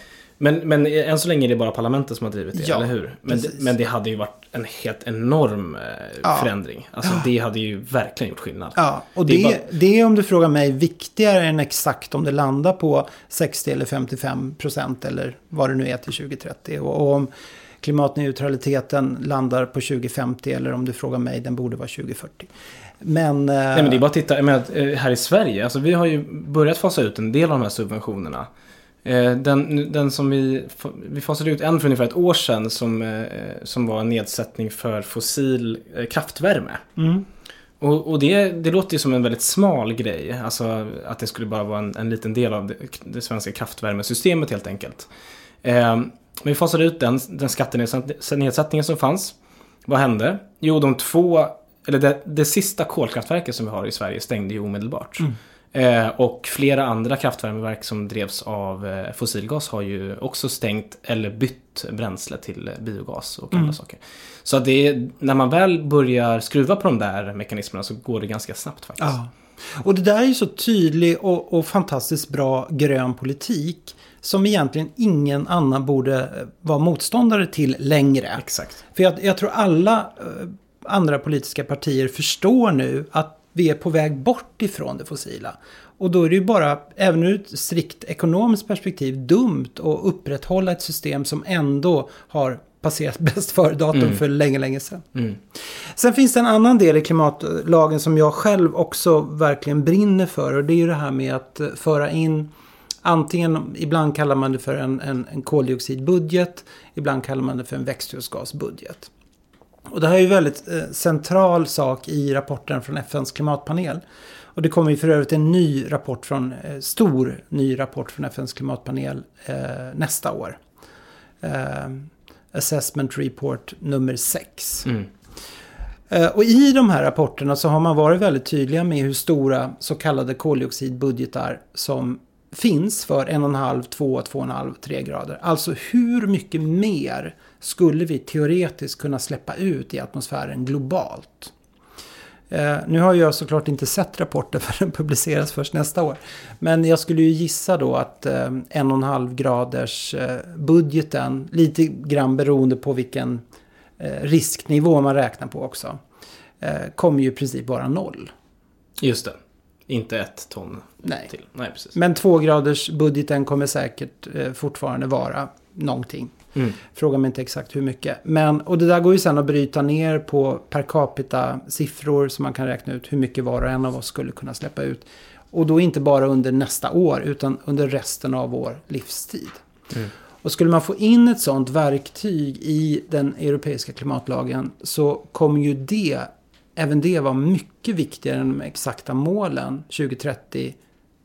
Men, men än så länge är det bara parlamentet som har drivit det, Ja, eller hur? Men det, precis. men det hade ju varit en helt enorm eh, Ja. förändring. Alltså det hade ju verkligen gjort skillnad. Ja, och Det det, är det, bara- är om du frågar mig viktigare än exakt om det landar på 60 eller 55 procent eller vad det nu är till 2030. Och, och om klimatneutraliteten landar på 2050 eller om du frågar mig, den borde vara 2040. Men... eh, Nej men det är bara att titta, menar, eh, här i Sverige, alltså vi har ju börjat fasa ut en del av de här subventionerna. Eh, Den, den som vi, vi fasade ut en för ungefär ett år sedan som, eh, som var en nedsättning för fossil eh, kraftvärme. Mm, Och, och det, det låter ju som en väldigt smal grej. Alltså att det skulle bara vara en, en liten del av det, det svenska kraftvärmesystemet helt enkelt. Eh, men vi fasade ut den, den skattenedsättningen som fanns. Vad hände? Jo, de två, eller det, det sista kolkraftverket som vi har i Sverige stängde ju omedelbart. Eh, och flera andra kraftvärmeverk som drevs av eh, fossilgas har ju också stängt eller bytt bränsle till biogas och andra saker. Så det är, när man väl börjar skruva på de där mekanismerna så går det ganska snabbt faktiskt. ja. Och det där är ju så tydlig och, och fantastiskt bra grön politik. Som egentligen ingen annan borde eh, vara motståndare till längre. Exakt. För jag, jag tror alla andra politiska partier förstår nu att vi är på väg bort ifrån det fossila. Och då är det ju bara, även ur ett strikt ekonomiskt perspektiv, dumt att upprätthålla ett system som ändå har passerat bäst före-datum Mm. för länge, länge sedan. Mm. Sen finns det en annan del i klimatlagen som jag själv också verkligen brinner för. Och det är ju det här med att eh, föra in Antingen, ibland kallar man det för en, en, en koldioxidbudget. Ibland kallar man det för en växthusgasbudget. Och det här är ju en väldigt eh, central sak i rapporten från FNs klimatpanel. Och det kommer ju för övrigt en ny rapport från, eh, stor ny rapport från FNs klimatpanel eh, nästa år. Eh, Assessment Report nummer 6. Mm. Eh, Och i de här rapporterna så har man varit väldigt tydliga med hur stora så kallade koldioxidbudgetar som finns för 1,5, 2, 2,5, 3 grader. Alltså hur mycket mer skulle vi teoretiskt kunna släppa ut i atmosfären globalt? Eh, nu har jag såklart inte sett rapporten för den publiceras först nästa år. Men jag skulle ju gissa då att eh, 1,5 graders eh, budgeten, lite grann beroende på vilken eh, risknivå man räknar på också, eh, kommer ju i princip vara noll. Just det. Inte ett ton Nej. till. Nej, precis. Men 2 graders budgeten kommer säkert eh, fortfarande vara någonting. Mm. Fråga mig inte exakt hur mycket. Men, och det där går ju sen att bryta ner på per capita siffror så man kan räkna ut hur mycket var och en av oss skulle kunna släppa ut. Och då inte bara under nästa år utan under resten av vår livstid. Mm. Och skulle man få in ett sånt verktyg i den europeiska klimatlagen så kommer ju det, även det vara mycket viktigare än de exakta målen 2030,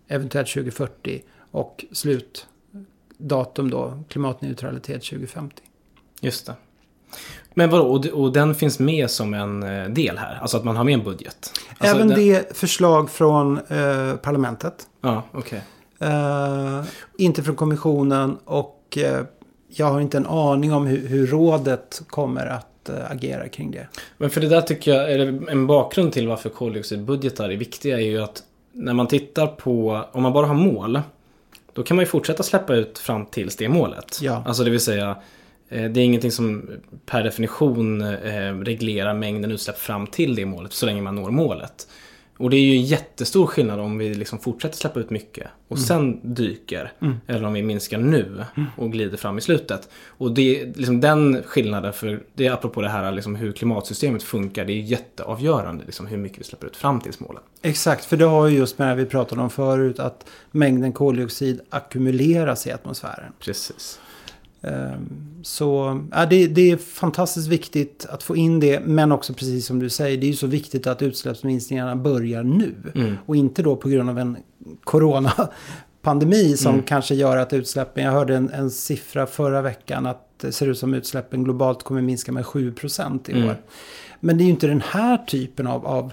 eventuellt 2040 och slutdatum då klimatneutralitet 2050. Just det. Men vadå, och, och den finns med som en eh, del här? Alltså att man har med en budget? Alltså Även den- det förslag från eh, parlamentet. Ja, okej. Eh, inte från kommissionen och eh, jag har inte en aning om hur, hur rådet kommer att eh, agera kring det. Men för det där tycker jag, är en bakgrund till varför koldioxidbudgetar är viktiga är ju att när man tittar på, om man bara har mål, då kan man ju fortsätta släppa ut fram tills det målet. Ja. Alltså det vill säga, eh, det är ingenting som per definition eh, reglerar mängden utsläpp fram till det målet så länge man når målet. Och det är ju en jättestor skillnad om vi liksom fortsätter släppa ut mycket och sen dyker. Eller om vi minskar nu och glider fram i slutet. Och det är liksom den skillnaden, för det är apropå det här liksom hur klimatsystemet funkar, det är jätteavgörande liksom hur mycket vi släpper ut fram till målen. Exakt, för det har ju just med det vi pratade om förut att mängden koldioxid ackumuleras i atmosfären. Precis. Ehm, Så ja, det, det är fantastiskt viktigt att få in det, men också precis som du säger, det är ju så viktigt att utsläppsminskningarna börjar nu. Mm. Och inte då på grund av en coronapandemi som kanske gör att utsläppen, jag hörde en, en siffra förra veckan att det ser ut som utsläppen globalt kommer minska med 7% i år. Mm. Men det är ju inte den här typen av, av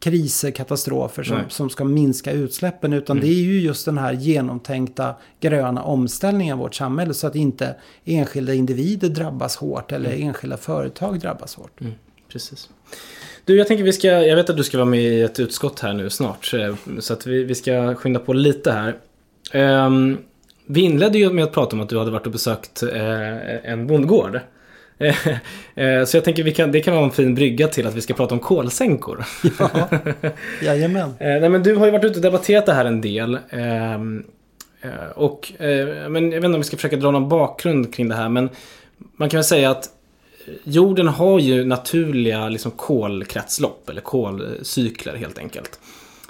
kriser, katastrofer som, Nej. som ska minska utsläppen. Utan det är ju just den här genomtänkta gröna omställningen av vårt samhälle. Så att inte enskilda individer drabbas hårt eller enskilda företag drabbas hårt. Mm, precis. Du, jag tänker vi ska, jag vet att du ska vara med i ett utskott här nu snart. Så att vi, vi ska skynda på lite här. Ehm, vi inledde ju med att prata om att du hade varit och besökt eh, en bondgård. Eh, eh, Så jag tänker vi kan, det kan vara en fin brygga till att vi ska prata om kolsänkor. Ja, jajamän. Eh, nej, men du har ju varit ute och debatterat det här en del. Ehm, eh, och, men jag vet inte om vi ska försöka dra någon bakgrund kring det här. Men man kan väl säga att jorden har ju naturliga liksom, kolkretslopp. Eller kolcykler helt enkelt.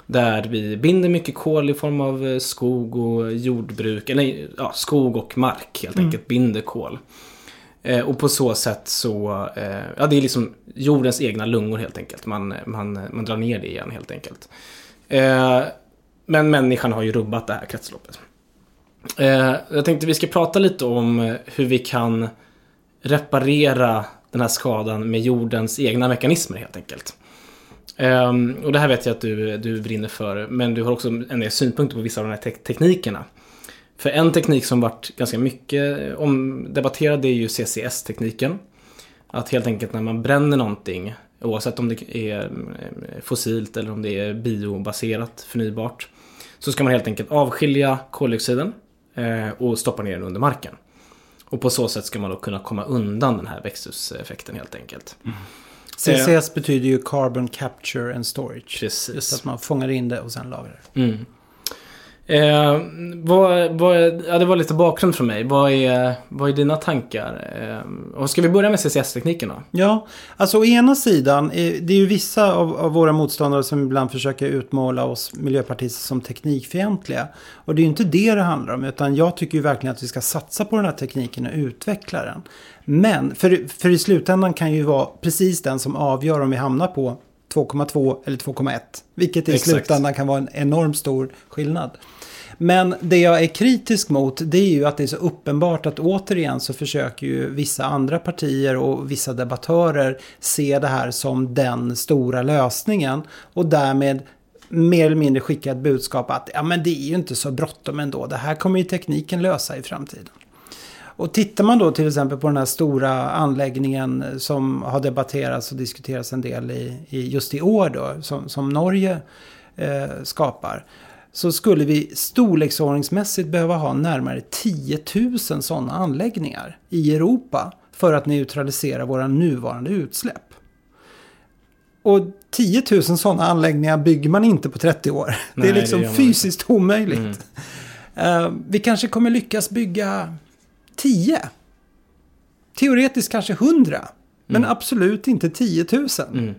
Där vi binder mycket kol i form av skog och jordbruk. Eller ja, skog och mark helt enkelt binder kol. Eh, och på så sätt så, eh, ja det är liksom jordens egna lungor helt enkelt. Man, man, man drar ner det igen helt enkelt. Eh, men människan har ju rubbat det här kretsloppet. Eh, jag tänkte vi ska prata lite om hur vi kan reparera den här skadan med jordens egna mekanismer helt enkelt. Eh, och det här vet jag att du, du brinner för, men du har också en del synpunkter på vissa av de här te teknikerna. För en teknik som varit ganska mycket omdebatterad är ju CCS-tekniken. Att helt enkelt när man bränner någonting oavsett om det är eh, fossilt eller om det är biobaserat, förnybart, så ska man helt enkelt avskilja koldioxiden eh, och stoppa ner den under marken. Och på så sätt ska man då kunna komma undan den här växthuseffekten helt enkelt. CCS betyder ju Carbon Capture and Storage. Precis. Just att man fångar in det och sen lagrar det. Mm. Eh, vad, vad, ja, det var lite bakgrund från mig. Vad är, vad är dina tankar? Eh, och ska vi börja med CCS-tekniken då? Ja, alltså å ena sidan, eh, det är ju vissa av, av våra motståndare som ibland försöker utmåla oss miljöpartister som teknikfientliga. Och det är ju inte det det handlar om, utan jag tycker ju verkligen att vi ska satsa på den här tekniken och utveckla den. Men, för, för i slutändan kan ju vara precis den som avgör om vi hamnar på 2,2 eller 2,1. Vilket i Exakt. slutändan kan vara en enormt stor skillnad. Men det jag är kritisk mot det är ju att det är så uppenbart att återigen så försöker ju vissa andra partier och vissa debattörer se det här som den stora lösningen. Och därmed mer eller mindre skicka ett budskap att ja men det är ju inte så bråttom ändå. Det här kommer ju tekniken lösa i framtiden. Och tittar man då till exempel på den här stora anläggningen som har debatterats och diskuterats en del i, i just i år då, som, som Norge eh, skapar. Så skulle vi storleksordningsmässigt behöva ha närmare 10 000 sådana anläggningar i Europa för att neutralisera våra nuvarande utsläpp. Och 10 000 sådana anläggningar bygger man inte på 30 år. det Nej, är det liksom gör man fysiskt omöjligt. Mm. Eh, vi kanske kommer lyckas bygga 10. Teoretiskt kanske 100. Men absolut inte 10 000. Mm.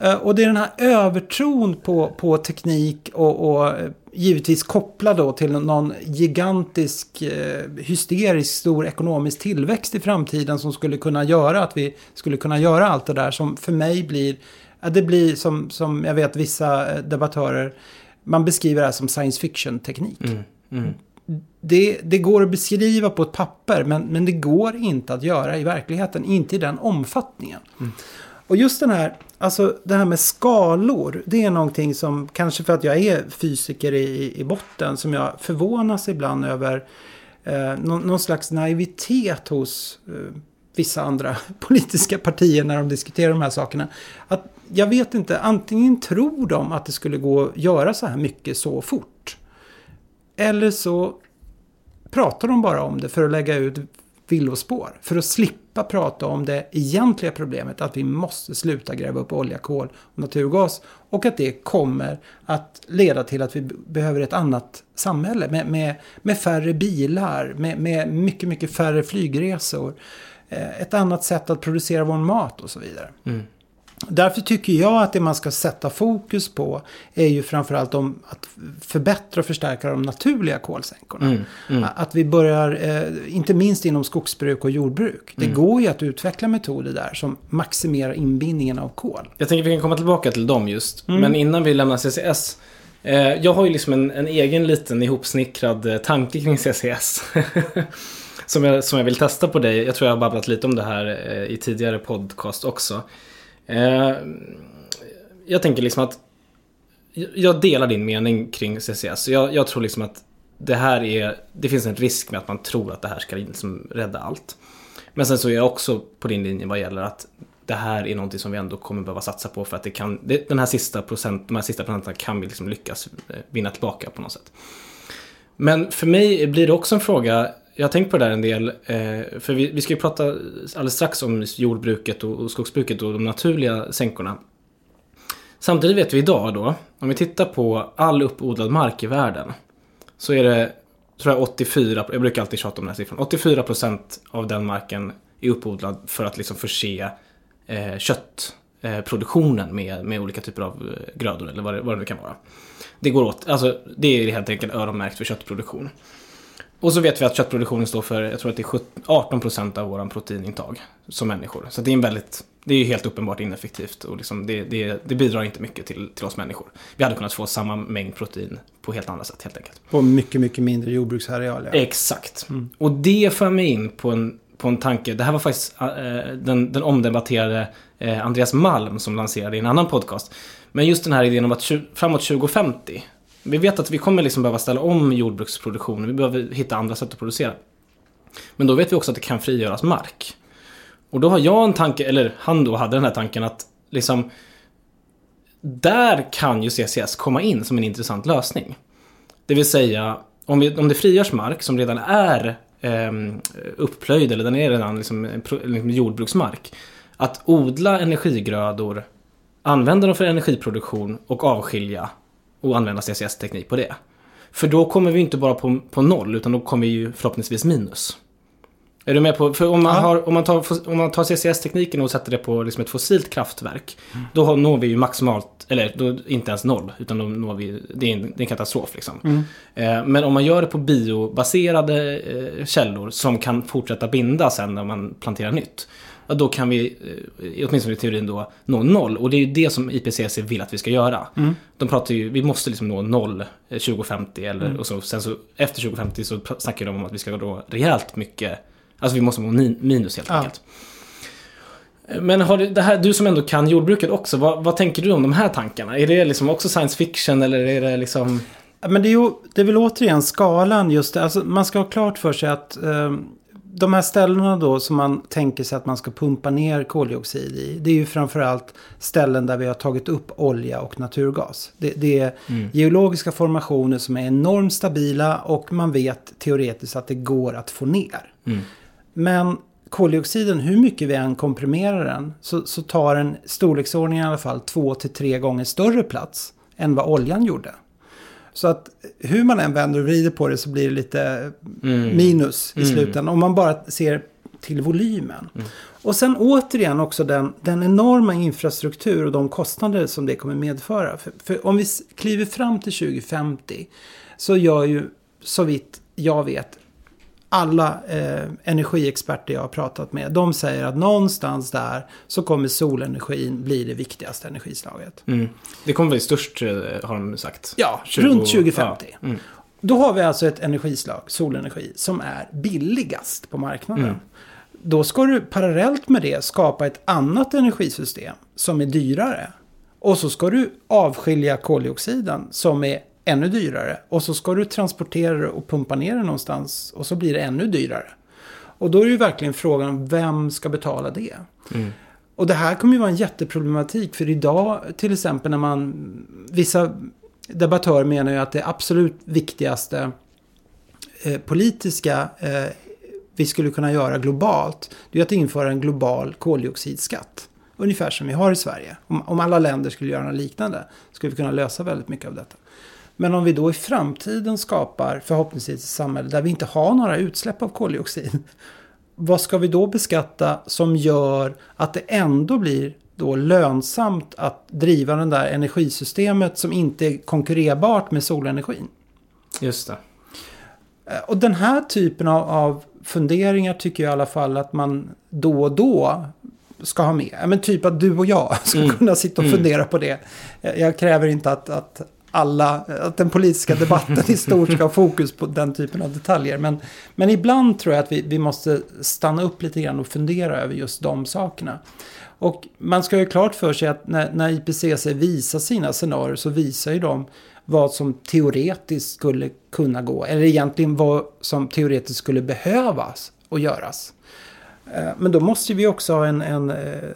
Mm. Eh, Och det är den här övertron på, på teknik och, och eh, givetvis kopplad då till någon gigantisk eh, hysterisk stor ekonomisk tillväxt i framtiden som skulle kunna göra att vi skulle kunna göra allt det där som för mig blir, det blir som, som jag vet vissa debattörer, man beskriver det här som science fiction-teknik. Mm. Mm. Det, det går att beskriva på ett papper men, men det går inte att göra i verkligheten, inte i den omfattningen. Och just den här, alltså det här med skalor, det är någonting som kanske för att jag är fysiker i, i botten som jag förvånas ibland över eh, någon, någon slags naivitet hos eh, vissa andra politiska partier när de diskuterar de här sakerna. Att jag vet inte, antingen tror de att det skulle gå att göra så här mycket så fort. Eller så pratar de bara om det för att lägga ut villospår. För att slippa prata om det egentliga problemet att vi måste sluta gräva upp olja, kol och naturgas. Och att det kommer att leda till att vi behöver ett annat samhälle med, med, med färre bilar, med, med mycket, mycket färre flygresor. Eh, ett annat sätt att producera vår mat och så vidare. Mm. Därför tycker jag att det man ska sätta fokus på är ju framförallt om att förbättra och förstärka de naturliga kolsänkorna. Mm, mm. Att vi börjar, eh, inte minst inom skogsbruk och jordbruk. Det Mm. går ju att utveckla metoder där som maximerar inbindningen av kol. Jag tänker vi kan komma tillbaka till dem just. Mm. Men innan vi lämnar CCS. Eh, jag har ju liksom en, en egen liten ihopsnickrad eh, tanke kring CCS. som, jag, som jag vill testa på dig. Jag tror jag har babblat lite om det här i tidigare podcast också. Eh, jag tänker liksom att jag- delar din mening kring CCS. Jag, jag tror liksom att det här är, det finns en risk med att man tror att det här ska liksom rädda allt. Men sen så är jag också på din linje vad gäller att det här är någonting som vi ändå kommer behöva satsa på för att det kan, det, den här sista procent, de här sista procenten kan vi liksom lyckas eh, vinna tillbaka på något sätt. Men för mig blir det också en fråga, jag har tänkt på det där en del, eh, för vi, vi ska ju prata alldeles strax om jordbruket och, och skogsbruket och de naturliga sänkorna. Samtidigt vet vi idag då, om vi tittar på all uppodlad mark i världen, så är det, tror jag 84, jag brukar alltid tjata om den här siffran, 84% av den marken är uppodlad för att liksom förse eh, köttproduktionen eh, med, med olika typer av eh, grödor eller vad det, vad det nu kan vara. Det går åt, alltså det är helt enkelt öronmärkt för köttproduktion. Och så vet vi att köttproduktionen står för, jag tror att det är 17 18% av våran proteinintag som människor. Så det är en väldigt, det är ju helt uppenbart ineffektivt och liksom det, det, det bidrar inte mycket till, till oss människor. Vi hade kunnat få samma mängd protein på helt andra sätt helt enkelt. På mycket, mycket mindre jordbruksareal. Ja. Exakt. Och det för mig in på en, på en tanke. Det här var faktiskt eh, den, den omdebatterade eh, Andreas Malm som lanserade i en annan podcast. Men just den här idén om att tju- framåt 2050. Vi vet att vi kommer liksom behöva ställa om jordbruksproduktionen. Vi behöver hitta andra sätt att producera. Men då vet vi också att det kan frigöras mark. Och då har jag en tanke, eller han då hade den här tanken att liksom där kan ju CCS komma in som en intressant lösning. Det vill säga, om, vi, om det frigörs mark som redan är eh, upplöjd eller den är redan liksom, liksom jordbruksmark. Att odla energigrödor, använda dem för energiproduktion och avskilja och använda CCS-teknik på det. För då kommer vi inte bara på, på noll, utan då kommer vi ju förhoppningsvis minus. Är du med på, för om man, Ja. har, om man tar, om man tar CCS-tekniken och sätter det på liksom ett fossilt kraftverk, då har- når vi ju maximalt, eller då inte ens noll, utan då når vi, det är en, det är en katastrof liksom. Eh, men om man gör det på biobaserade eh, källor som kan fortsätta binda sen när man planterar nytt, ja, då kan vi, eh, åtminstone i teorin då, nå noll. Och det är ju det som IPCC vill att vi ska göra. De pratar ju, vi måste liksom nå noll eh, 2050 eller, och så, sen så efter 2050 så snackar de om att vi ska nå rejält mycket, alltså vi måste nå minus helt Ja. enkelt. Men har du, det här, du som ändå kan jordbruket också, vad, vad tänker du om de här tankarna? Är det liksom också science fiction eller är det liksom... Men det är, ju, det är väl återigen skalan just det. Alltså, man ska ha klart för sig att eh, de här ställena då som man tänker sig att man ska pumpa ner koldioxid i. Det är ju framförallt ställen där vi har tagit upp olja och naturgas. Det, det är geologiska formationer som är enormt stabila och man vet teoretiskt att det går att få ner. Men koldioxiden, hur mycket vi än komprimerar den, så, så tar den storleksordningen i alla fall två till tre gånger större plats än vad oljan gjorde. Så att hur man än vänder och vrider på det så blir det lite minus i slutändan. Om man bara ser till volymen. Och sen återigen också den, den enorma infrastruktur och de kostnader som det kommer medföra. För, för om vi kliver fram till 2050 så gör ju så vitt jag vet alla eh, energiexperter jag har pratat med, de säger att någonstans där så kommer solenergin bli det viktigaste energislaget. Mm. Det kommer bli störst, eh, har de sagt. Ja, 20 runt 2050. Ja. Mm. Då har vi alltså ett energislag, solenergi, som är billigast på marknaden. Mm. Då ska du parallellt med det skapa ett annat energisystem som är dyrare. Och så ska du avskilja koldioxiden som är ännu dyrare. Och så ska du transportera det och pumpa ner det någonstans och så blir det ännu dyrare. Och då är det ju verkligen frågan vem ska betala det? Och det här kommer ju vara en jätteproblematik för idag till exempel när man vissa debattörer menar ju att det absolut viktigaste eh, politiska eh, vi skulle kunna göra globalt det är att införa en global koldioxidskatt. Ungefär som vi har i Sverige. Om, om alla länder skulle göra något liknande skulle vi kunna lösa väldigt mycket av detta. Men om vi då i framtiden skapar förhoppningsvis ett samhälle där vi inte har några utsläpp av koldioxid. Vad ska vi då beskatta som gör att det ändå blir då lönsamt att driva den där energisystemet som inte är konkurrerbart med solenergin? Just det. Eh, Och den här typen av, av funderingar tycker jag i alla fall att man då och då ska ha med. Men typ att du och jag ska Mm. kunna sitta och Mm. fundera på det. Jag, jag kräver inte att, att alla, att den politiska debatten i stort ska ha fokus på den typen av detaljer. Men, men ibland tror jag att vi, vi måste stanna upp lite grann och fundera över just de sakerna. Och man ska ju klart för sig att när, när IPCC visar sina scenarier så visar ju de vad som teoretiskt skulle kunna gå. Eller egentligen vad som teoretiskt skulle behövas och göras. Eh, Men då måste vi också ha en, en, eh,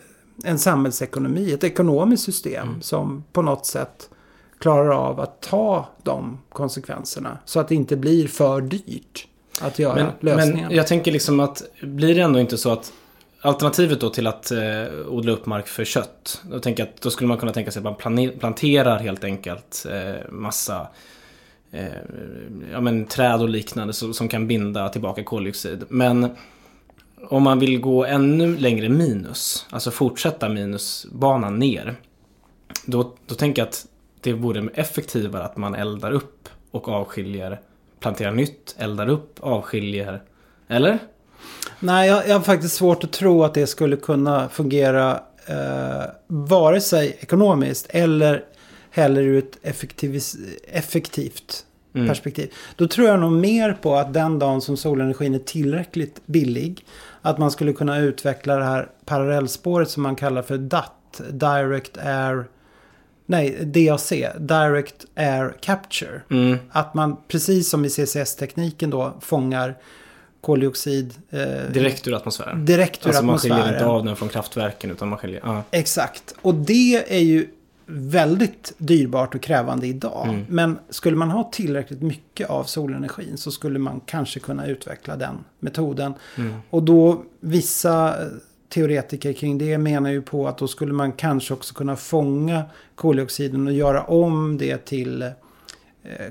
en samhällsekonomi, ett ekonomiskt system som på något sätt klarar av att ta de konsekvenserna. Så att det inte blir för dyrt att göra Men, lösningar. men jag tänker liksom att blir det ändå inte så att alternativet då till att eh, odla upp mark för kött. Då, tänker jag att, då skulle man kunna tänka sig att man planterar helt enkelt eh, massa eh, ja, men, träd och liknande som, som kan binda tillbaka koldioxid. Men om man vill gå ännu längre minus, alltså fortsätta minusbanan ner. Då, då tänker jag att det vore effektivare att man eldar upp och avskiljer, planterar nytt, eldar upp, avskiljer. Eller? Nej, jag, jag har faktiskt svårt att tro att det skulle kunna fungera eh, vare sig ekonomiskt eller heller ur ett effektivt Mm. perspektiv. Då tror jag nog mer på att den dagen som solenergin är tillräckligt billig att man skulle kunna utveckla det här parallellspåret som man kallar för DAT, Direct Air, nej DAC, Direct Air Capture. Mm. Att man precis som i CCS-tekniken då fångar koldioxid eh, Direkt ur atmosfären. direkt ur Alltså man atmosfären. skiljer inte av den från kraftverken utan man skiljer... Ja. Exakt. Och det är ju väldigt dyrbart och krävande idag. Mm. Men skulle man ha tillräckligt mycket av solenergin så skulle man kanske kunna utveckla den metoden. Mm. Och då vissa teoretiker kring det menar ju på att då skulle man kanske också kunna fånga koldioxiden och göra om det till eh,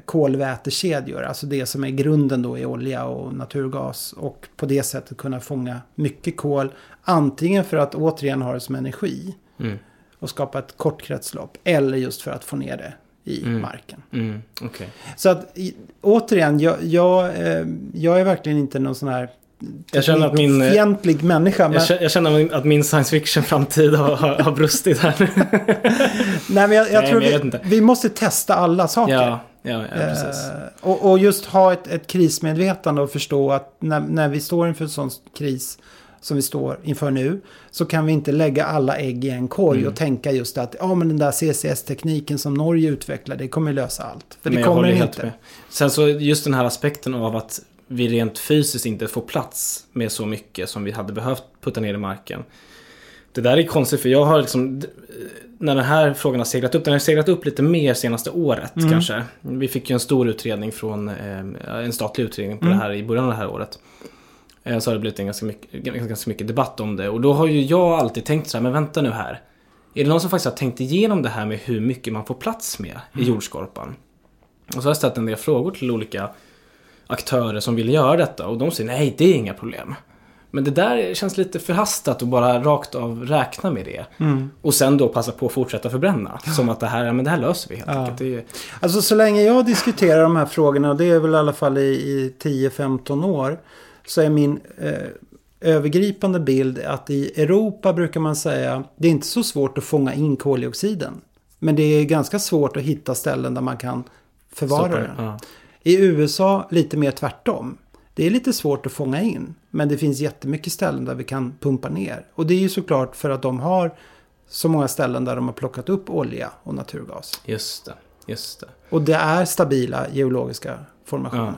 kolvätekedjor. Alltså det som är grunden då i olja och naturgas. Och på det sättet kunna fånga mycket kol. Antingen för att återigen ha det som energi Mm. och skapa ett kort kretslopp. Eller just för att få ner det i Mm. marken. Mm. Okej. Så att återigen, jag, jag, eh, jag är verkligen inte någon sån här Jag känner att min, eh, fientlig människa. Men, Jag känner, att min science fiction-framtid har, har, brustit här. nej, men jag, jag Nej, tror men jag vi, vi måste testa alla saker. ja, ja, ja, precis. Eh, och, och just ha ett, ett krismedvetande och förstå att när, när vi står inför en sån kris som vi står inför nu så kan vi inte lägga alla ägg i en korg Mm. och tänka just att ja, men den där CCS-tekniken som Norge utvecklar det kommer lösa allt. För det kommer helt inte. med. Sen så just den här aspekten av att vi rent fysiskt inte får plats med så mycket som vi hade behövt putta ner i marken. Det där är konstigt för jag har liksom, när den här frågan har seglat upp, den har seglat upp lite mer senaste året Mm. kanske. Vi fick ju en stor utredning från, eh, en statlig utredning på Mm. det här i början av det här året. Eh, Så har det blivit en ganska mycket, ganska mycket debatt om det. Och då har ju jag alltid tänkt så här, men vänta nu här. Är det någon som faktiskt har tänkt igenom det här med hur mycket man får plats med i jordskorpan? Och så har jag ställt en del frågor till olika aktörer som vill göra detta och de säger nej, det är inga problem. Men det där känns lite förhastat att bara rakt av räkna med det. Mm. Och sen då passa på att fortsätta förbränna. Som att det här, men det här löser vi helt Ja. enkelt. Är, Alltså så länge jag diskuterar de här frågorna, och det är väl i alla fall i, i 10-15 år, så är min eh, övergripande bild att i Europa brukar man säga, det är inte så svårt att fånga in koldioxiden. Men det är ganska svårt att hitta ställen där man kan förvara stoppar- den. ja. I USA lite mer tvärtom. Det är lite svårt att fånga in. Men det finns jättemycket ställen där vi kan pumpa ner. Och det är ju såklart för att de har så många ställen där de har plockat upp olja och naturgas. Just det, just det. Och det är stabila geologiska formationer.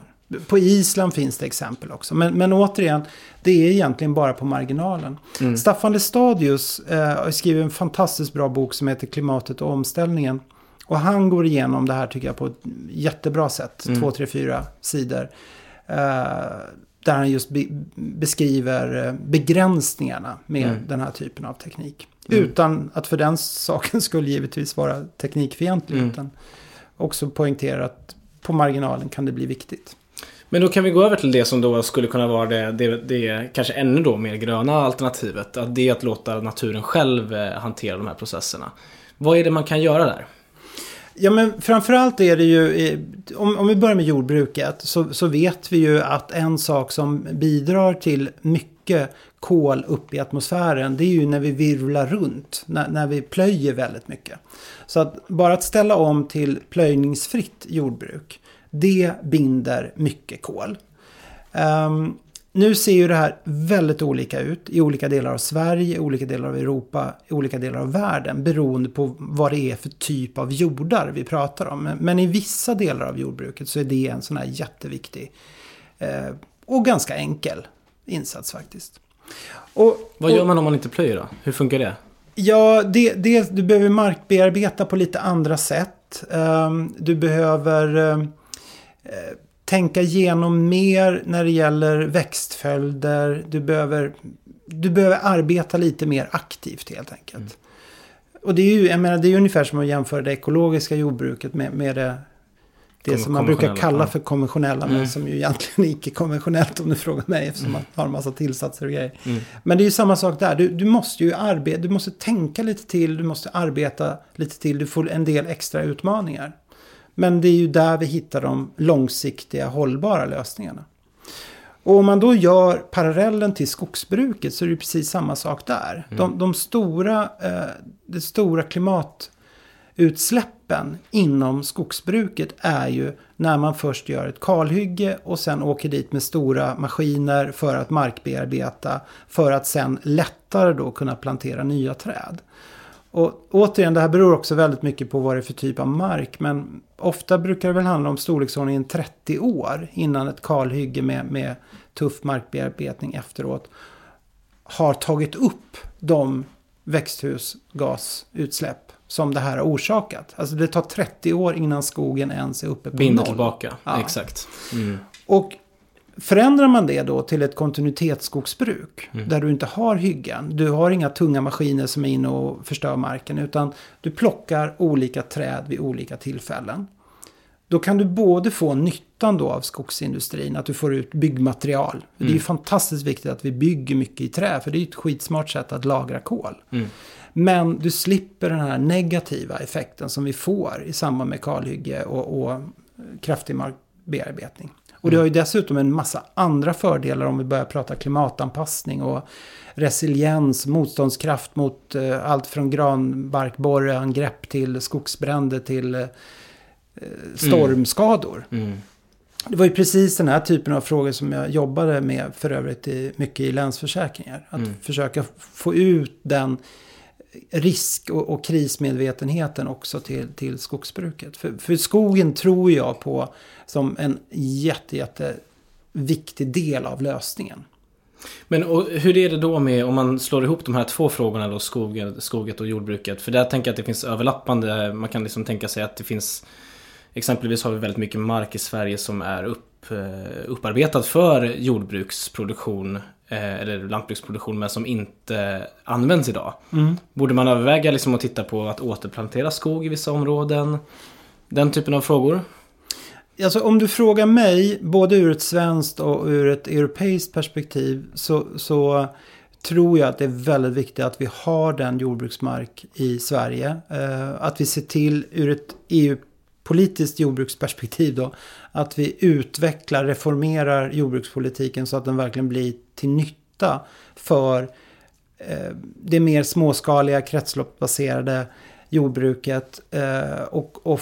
På Island finns det exempel också. Men, men återigen, det är egentligen bara på marginalen. Mm. Staffan Lestadius eh, har skrivit en fantastiskt bra bok som heter Klimatet och omställningen. Och han går igenom det här tycker jag på ett jättebra sätt. Mm. Två, tre, fyra sidor. Eh, där han just be beskriver eh, begränsningarna med Mm. den här typen av teknik. Mm. Utan att för den saken skulle givetvis vara teknikfientlig. Mm. Utan också poängtera att på marginalen kan det bli viktigt. Men då kan vi gå över till det som då skulle kunna vara det, det, det kanske ännu då mer gröna alternativet. Att det är att låta naturen själv eh, hantera de här processerna. Vad är det man kan göra där? Ja men framförallt är det ju, eh, om, om vi börjar med jordbruket, så, så vet vi ju att en sak som bidrar till mycket kol upp i atmosfären, det är ju när vi virvlar runt, när, när vi plöjer väldigt mycket. Så att bara att ställa om till plöjningsfritt jordbruk, det binder mycket kol. Um, nu ser ju det här väldigt olika ut i olika delar av Sverige, i olika delar av Europa, i olika delar av världen beroende på vad det är för typ av jordar vi pratar om. Men, i vissa delar av jordbruket så är det en sån här jätteviktig eh, och ganska enkel insats faktiskt. Och, Vad och, gör man om man inte plöjer då? Hur funkar det? Ja, det, det, du behöver markbearbeta på lite andra sätt. Ehm, du behöver eh, tänka igenom mer när det gäller växtföljder. Du behöver, du behöver arbeta lite mer aktivt helt enkelt. Och det är ju jag menar, det är ungefär som att jämföra det ekologiska jordbruket med, med det, det som man brukar kalla för konventionella. Men Mm. som ju egentligen är icke-konventionellt om du frågar mig. Eftersom man har en massa tillsatser och grejer. Mm. Men det är ju samma sak där. Du, du måste ju arbeta, du måste tänka lite till, du måste arbeta lite till. Du får en del extra utmaningar. Men det är ju där vi hittar de långsiktiga hållbara lösningarna. Och om man då gör parallellen till skogsbruket så är det precis samma sak där. De, de stora, eh, det stora klimatutsläppen inom skogsbruket är ju när man först gör ett kalhygge och sen åker dit med stora maskiner för att markbearbeta för att sen lättare då kunna plantera nya träd. Och återigen, det här beror också väldigt mycket på vad det är för typ av mark. Men ofta brukar det väl handla om storleksordningen 30 år innan ett kalhygge med, med tuff markbearbetning efteråt har tagit upp de växthusgasutsläpp som det här har orsakat. Alltså det tar 30 år innan skogen ens är uppe på Binder noll. tillbaka, Ja. exakt. Mm. Och förändrar man det då till ett kontinuitetsskogsbruk Mm. där du inte har hyggen, du har inga tunga maskiner som är inne och förstör marken utan du plockar olika träd vid olika tillfällen. Då kan du både få nyttan då av skogsindustrin, att du får ut byggmaterial. Det är ju fantastiskt viktigt att vi bygger mycket i trä, för det är ju ett skitsmart sätt att lagra kol. Mm. Men du slipper den här negativa effekten som vi får i samband med kalhygge och, och kraftig markbearbetning. Och det har ju dessutom en massa andra fördelar om vi börjar prata klimatanpassning och resiliens, motståndskraft mot eh, allt från granbarkborreangrepp till skogsbränder till eh, stormskador. Mm. Det var ju precis den här typen av frågor som jag jobbade med för övrigt i, mycket i Länsförsäkringar. Att försöka få ut den risk och, och krismedvetenheten också till, till skogsbruket. För, för skogen tror jag på som en jätte, jätte viktig del av lösningen. Men och hur är det då med om man slår ihop de här två frågorna då, skogen, skoget och jordbruket? För där tänker jag att det finns överlappande, man kan liksom tänka sig att det finns Exempelvis har vi väldigt mycket mark i Sverige som är upp, eh, upparbetad för jordbruksproduktion eh, eller lantbruksproduktion men som inte används idag. Borde man överväga liksom att titta på att återplantera skog i vissa områden? Den typen av frågor? Alltså om du frågar mig, både ur ett svenskt och ur ett europeiskt perspektiv, så, så tror jag att det är väldigt viktigt att vi har den jordbruksmark i Sverige. Eh, att vi ser till ur ett EU-politiskt jordbruksperspektiv då, att vi utvecklar, reformerar jordbrukspolitiken så att den verkligen blir till nytta för eh, det mer småskaliga kretsloppsbaserade jordbruket eh, och, och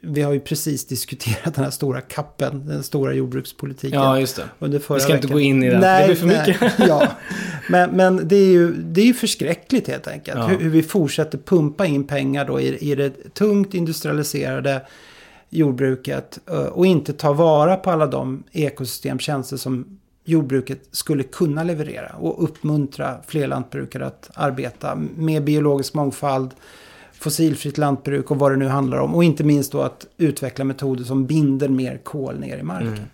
vi har ju precis diskuterat den här stora kappen, den stora jordbrukspolitiken. Ja, just det. under förra Vi ska inte veckan. gå in i den, Nej, det blir för nej, mycket. ja. Men, men det är ju det är ju förskräckligt helt enkelt. Ja. Hur, hur vi fortsätter pumpa in pengar då i, i det tungt industrialiserade jordbruket eh, och inte ta vara på alla de ekosystemtjänster som jordbruket skulle kunna leverera och uppmuntra fler lantbrukare att arbeta med biologisk mångfald, fossilfritt lantbruk och vad det nu handlar om. Och inte minst då att utveckla metoder som binder mer kol ner i marken. Mm.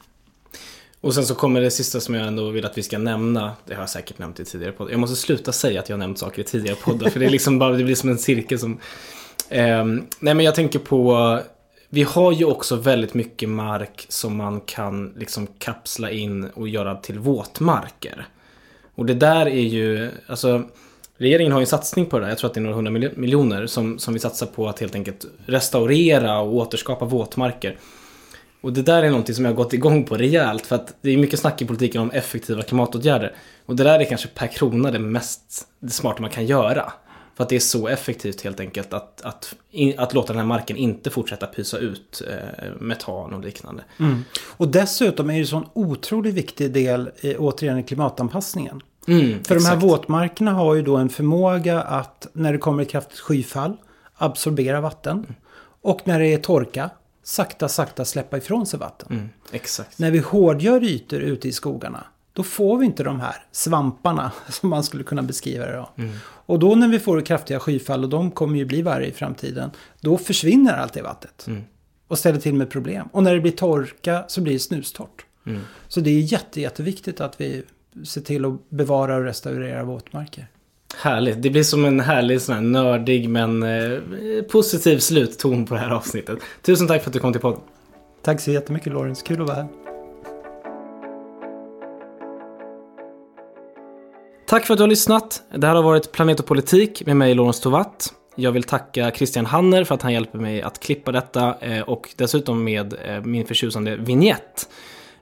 Och sen så kommer det sista som jag ändå vill att vi ska nämna. Det har jag säkert nämnt i tidigare poddar. Jag måste sluta säga att jag har nämnt saker i tidigare poddar. för det är liksom bara, det blir som en cirkel som... Eh, nej men jag tänker på... Vi har ju också väldigt mycket mark som man kan liksom kapsla in och göra till våtmarker. Och det där är ju, alltså Regeringen har ju en satsning på det där, jag tror att det är några hundra miljoner som, som vi satsar på att helt enkelt restaurera och återskapa våtmarker. Och det där är någonting som jag har gått igång på rejält för att det är mycket snack i politiken om effektiva klimatåtgärder. Och det där är kanske per krona det mest det smarta man kan göra. För att det är så effektivt helt enkelt att, att, att låta den här marken inte fortsätta pysa ut eh, metan och liknande. Och dessutom är det en sån otroligt viktig del i, återigen i klimatanpassningen. Mm, För de här exakt. våtmarkerna har ju då en förmåga att när det kommer ett kraftigt skyfall absorbera vatten. Och när det är torka sakta, sakta släppa ifrån sig vatten. Mm, exakt. När vi hårdgör ytor ute i skogarna då får vi inte de här svamparna som man skulle kunna beskriva det då. Och då när vi får kraftiga skyfall och de kommer ju bli värre i framtiden. Då försvinner allt det vattnet. Och ställer till med problem. Och när det blir torka så blir det snustort. Så det är jätte, jätteviktigt att vi ser till att bevara och restaurera våtmarker. Härligt. Det blir som en härlig sån här nördig men eh, positiv slutton på det här avsnittet. Tusen tack för att du kom till podden. Tack så jättemycket Lawrence, kul att vara här. Tack för att du har lyssnat. Det här har varit Planet och politik med mig, Lorentz Tovatt. Jag vill tacka Christian Hanner för att han hjälper mig att klippa detta eh, och dessutom med eh, min förtjusande vignett.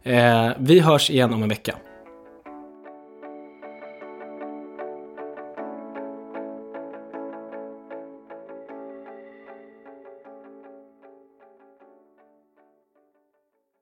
Eh, vi hörs igen om en vecka.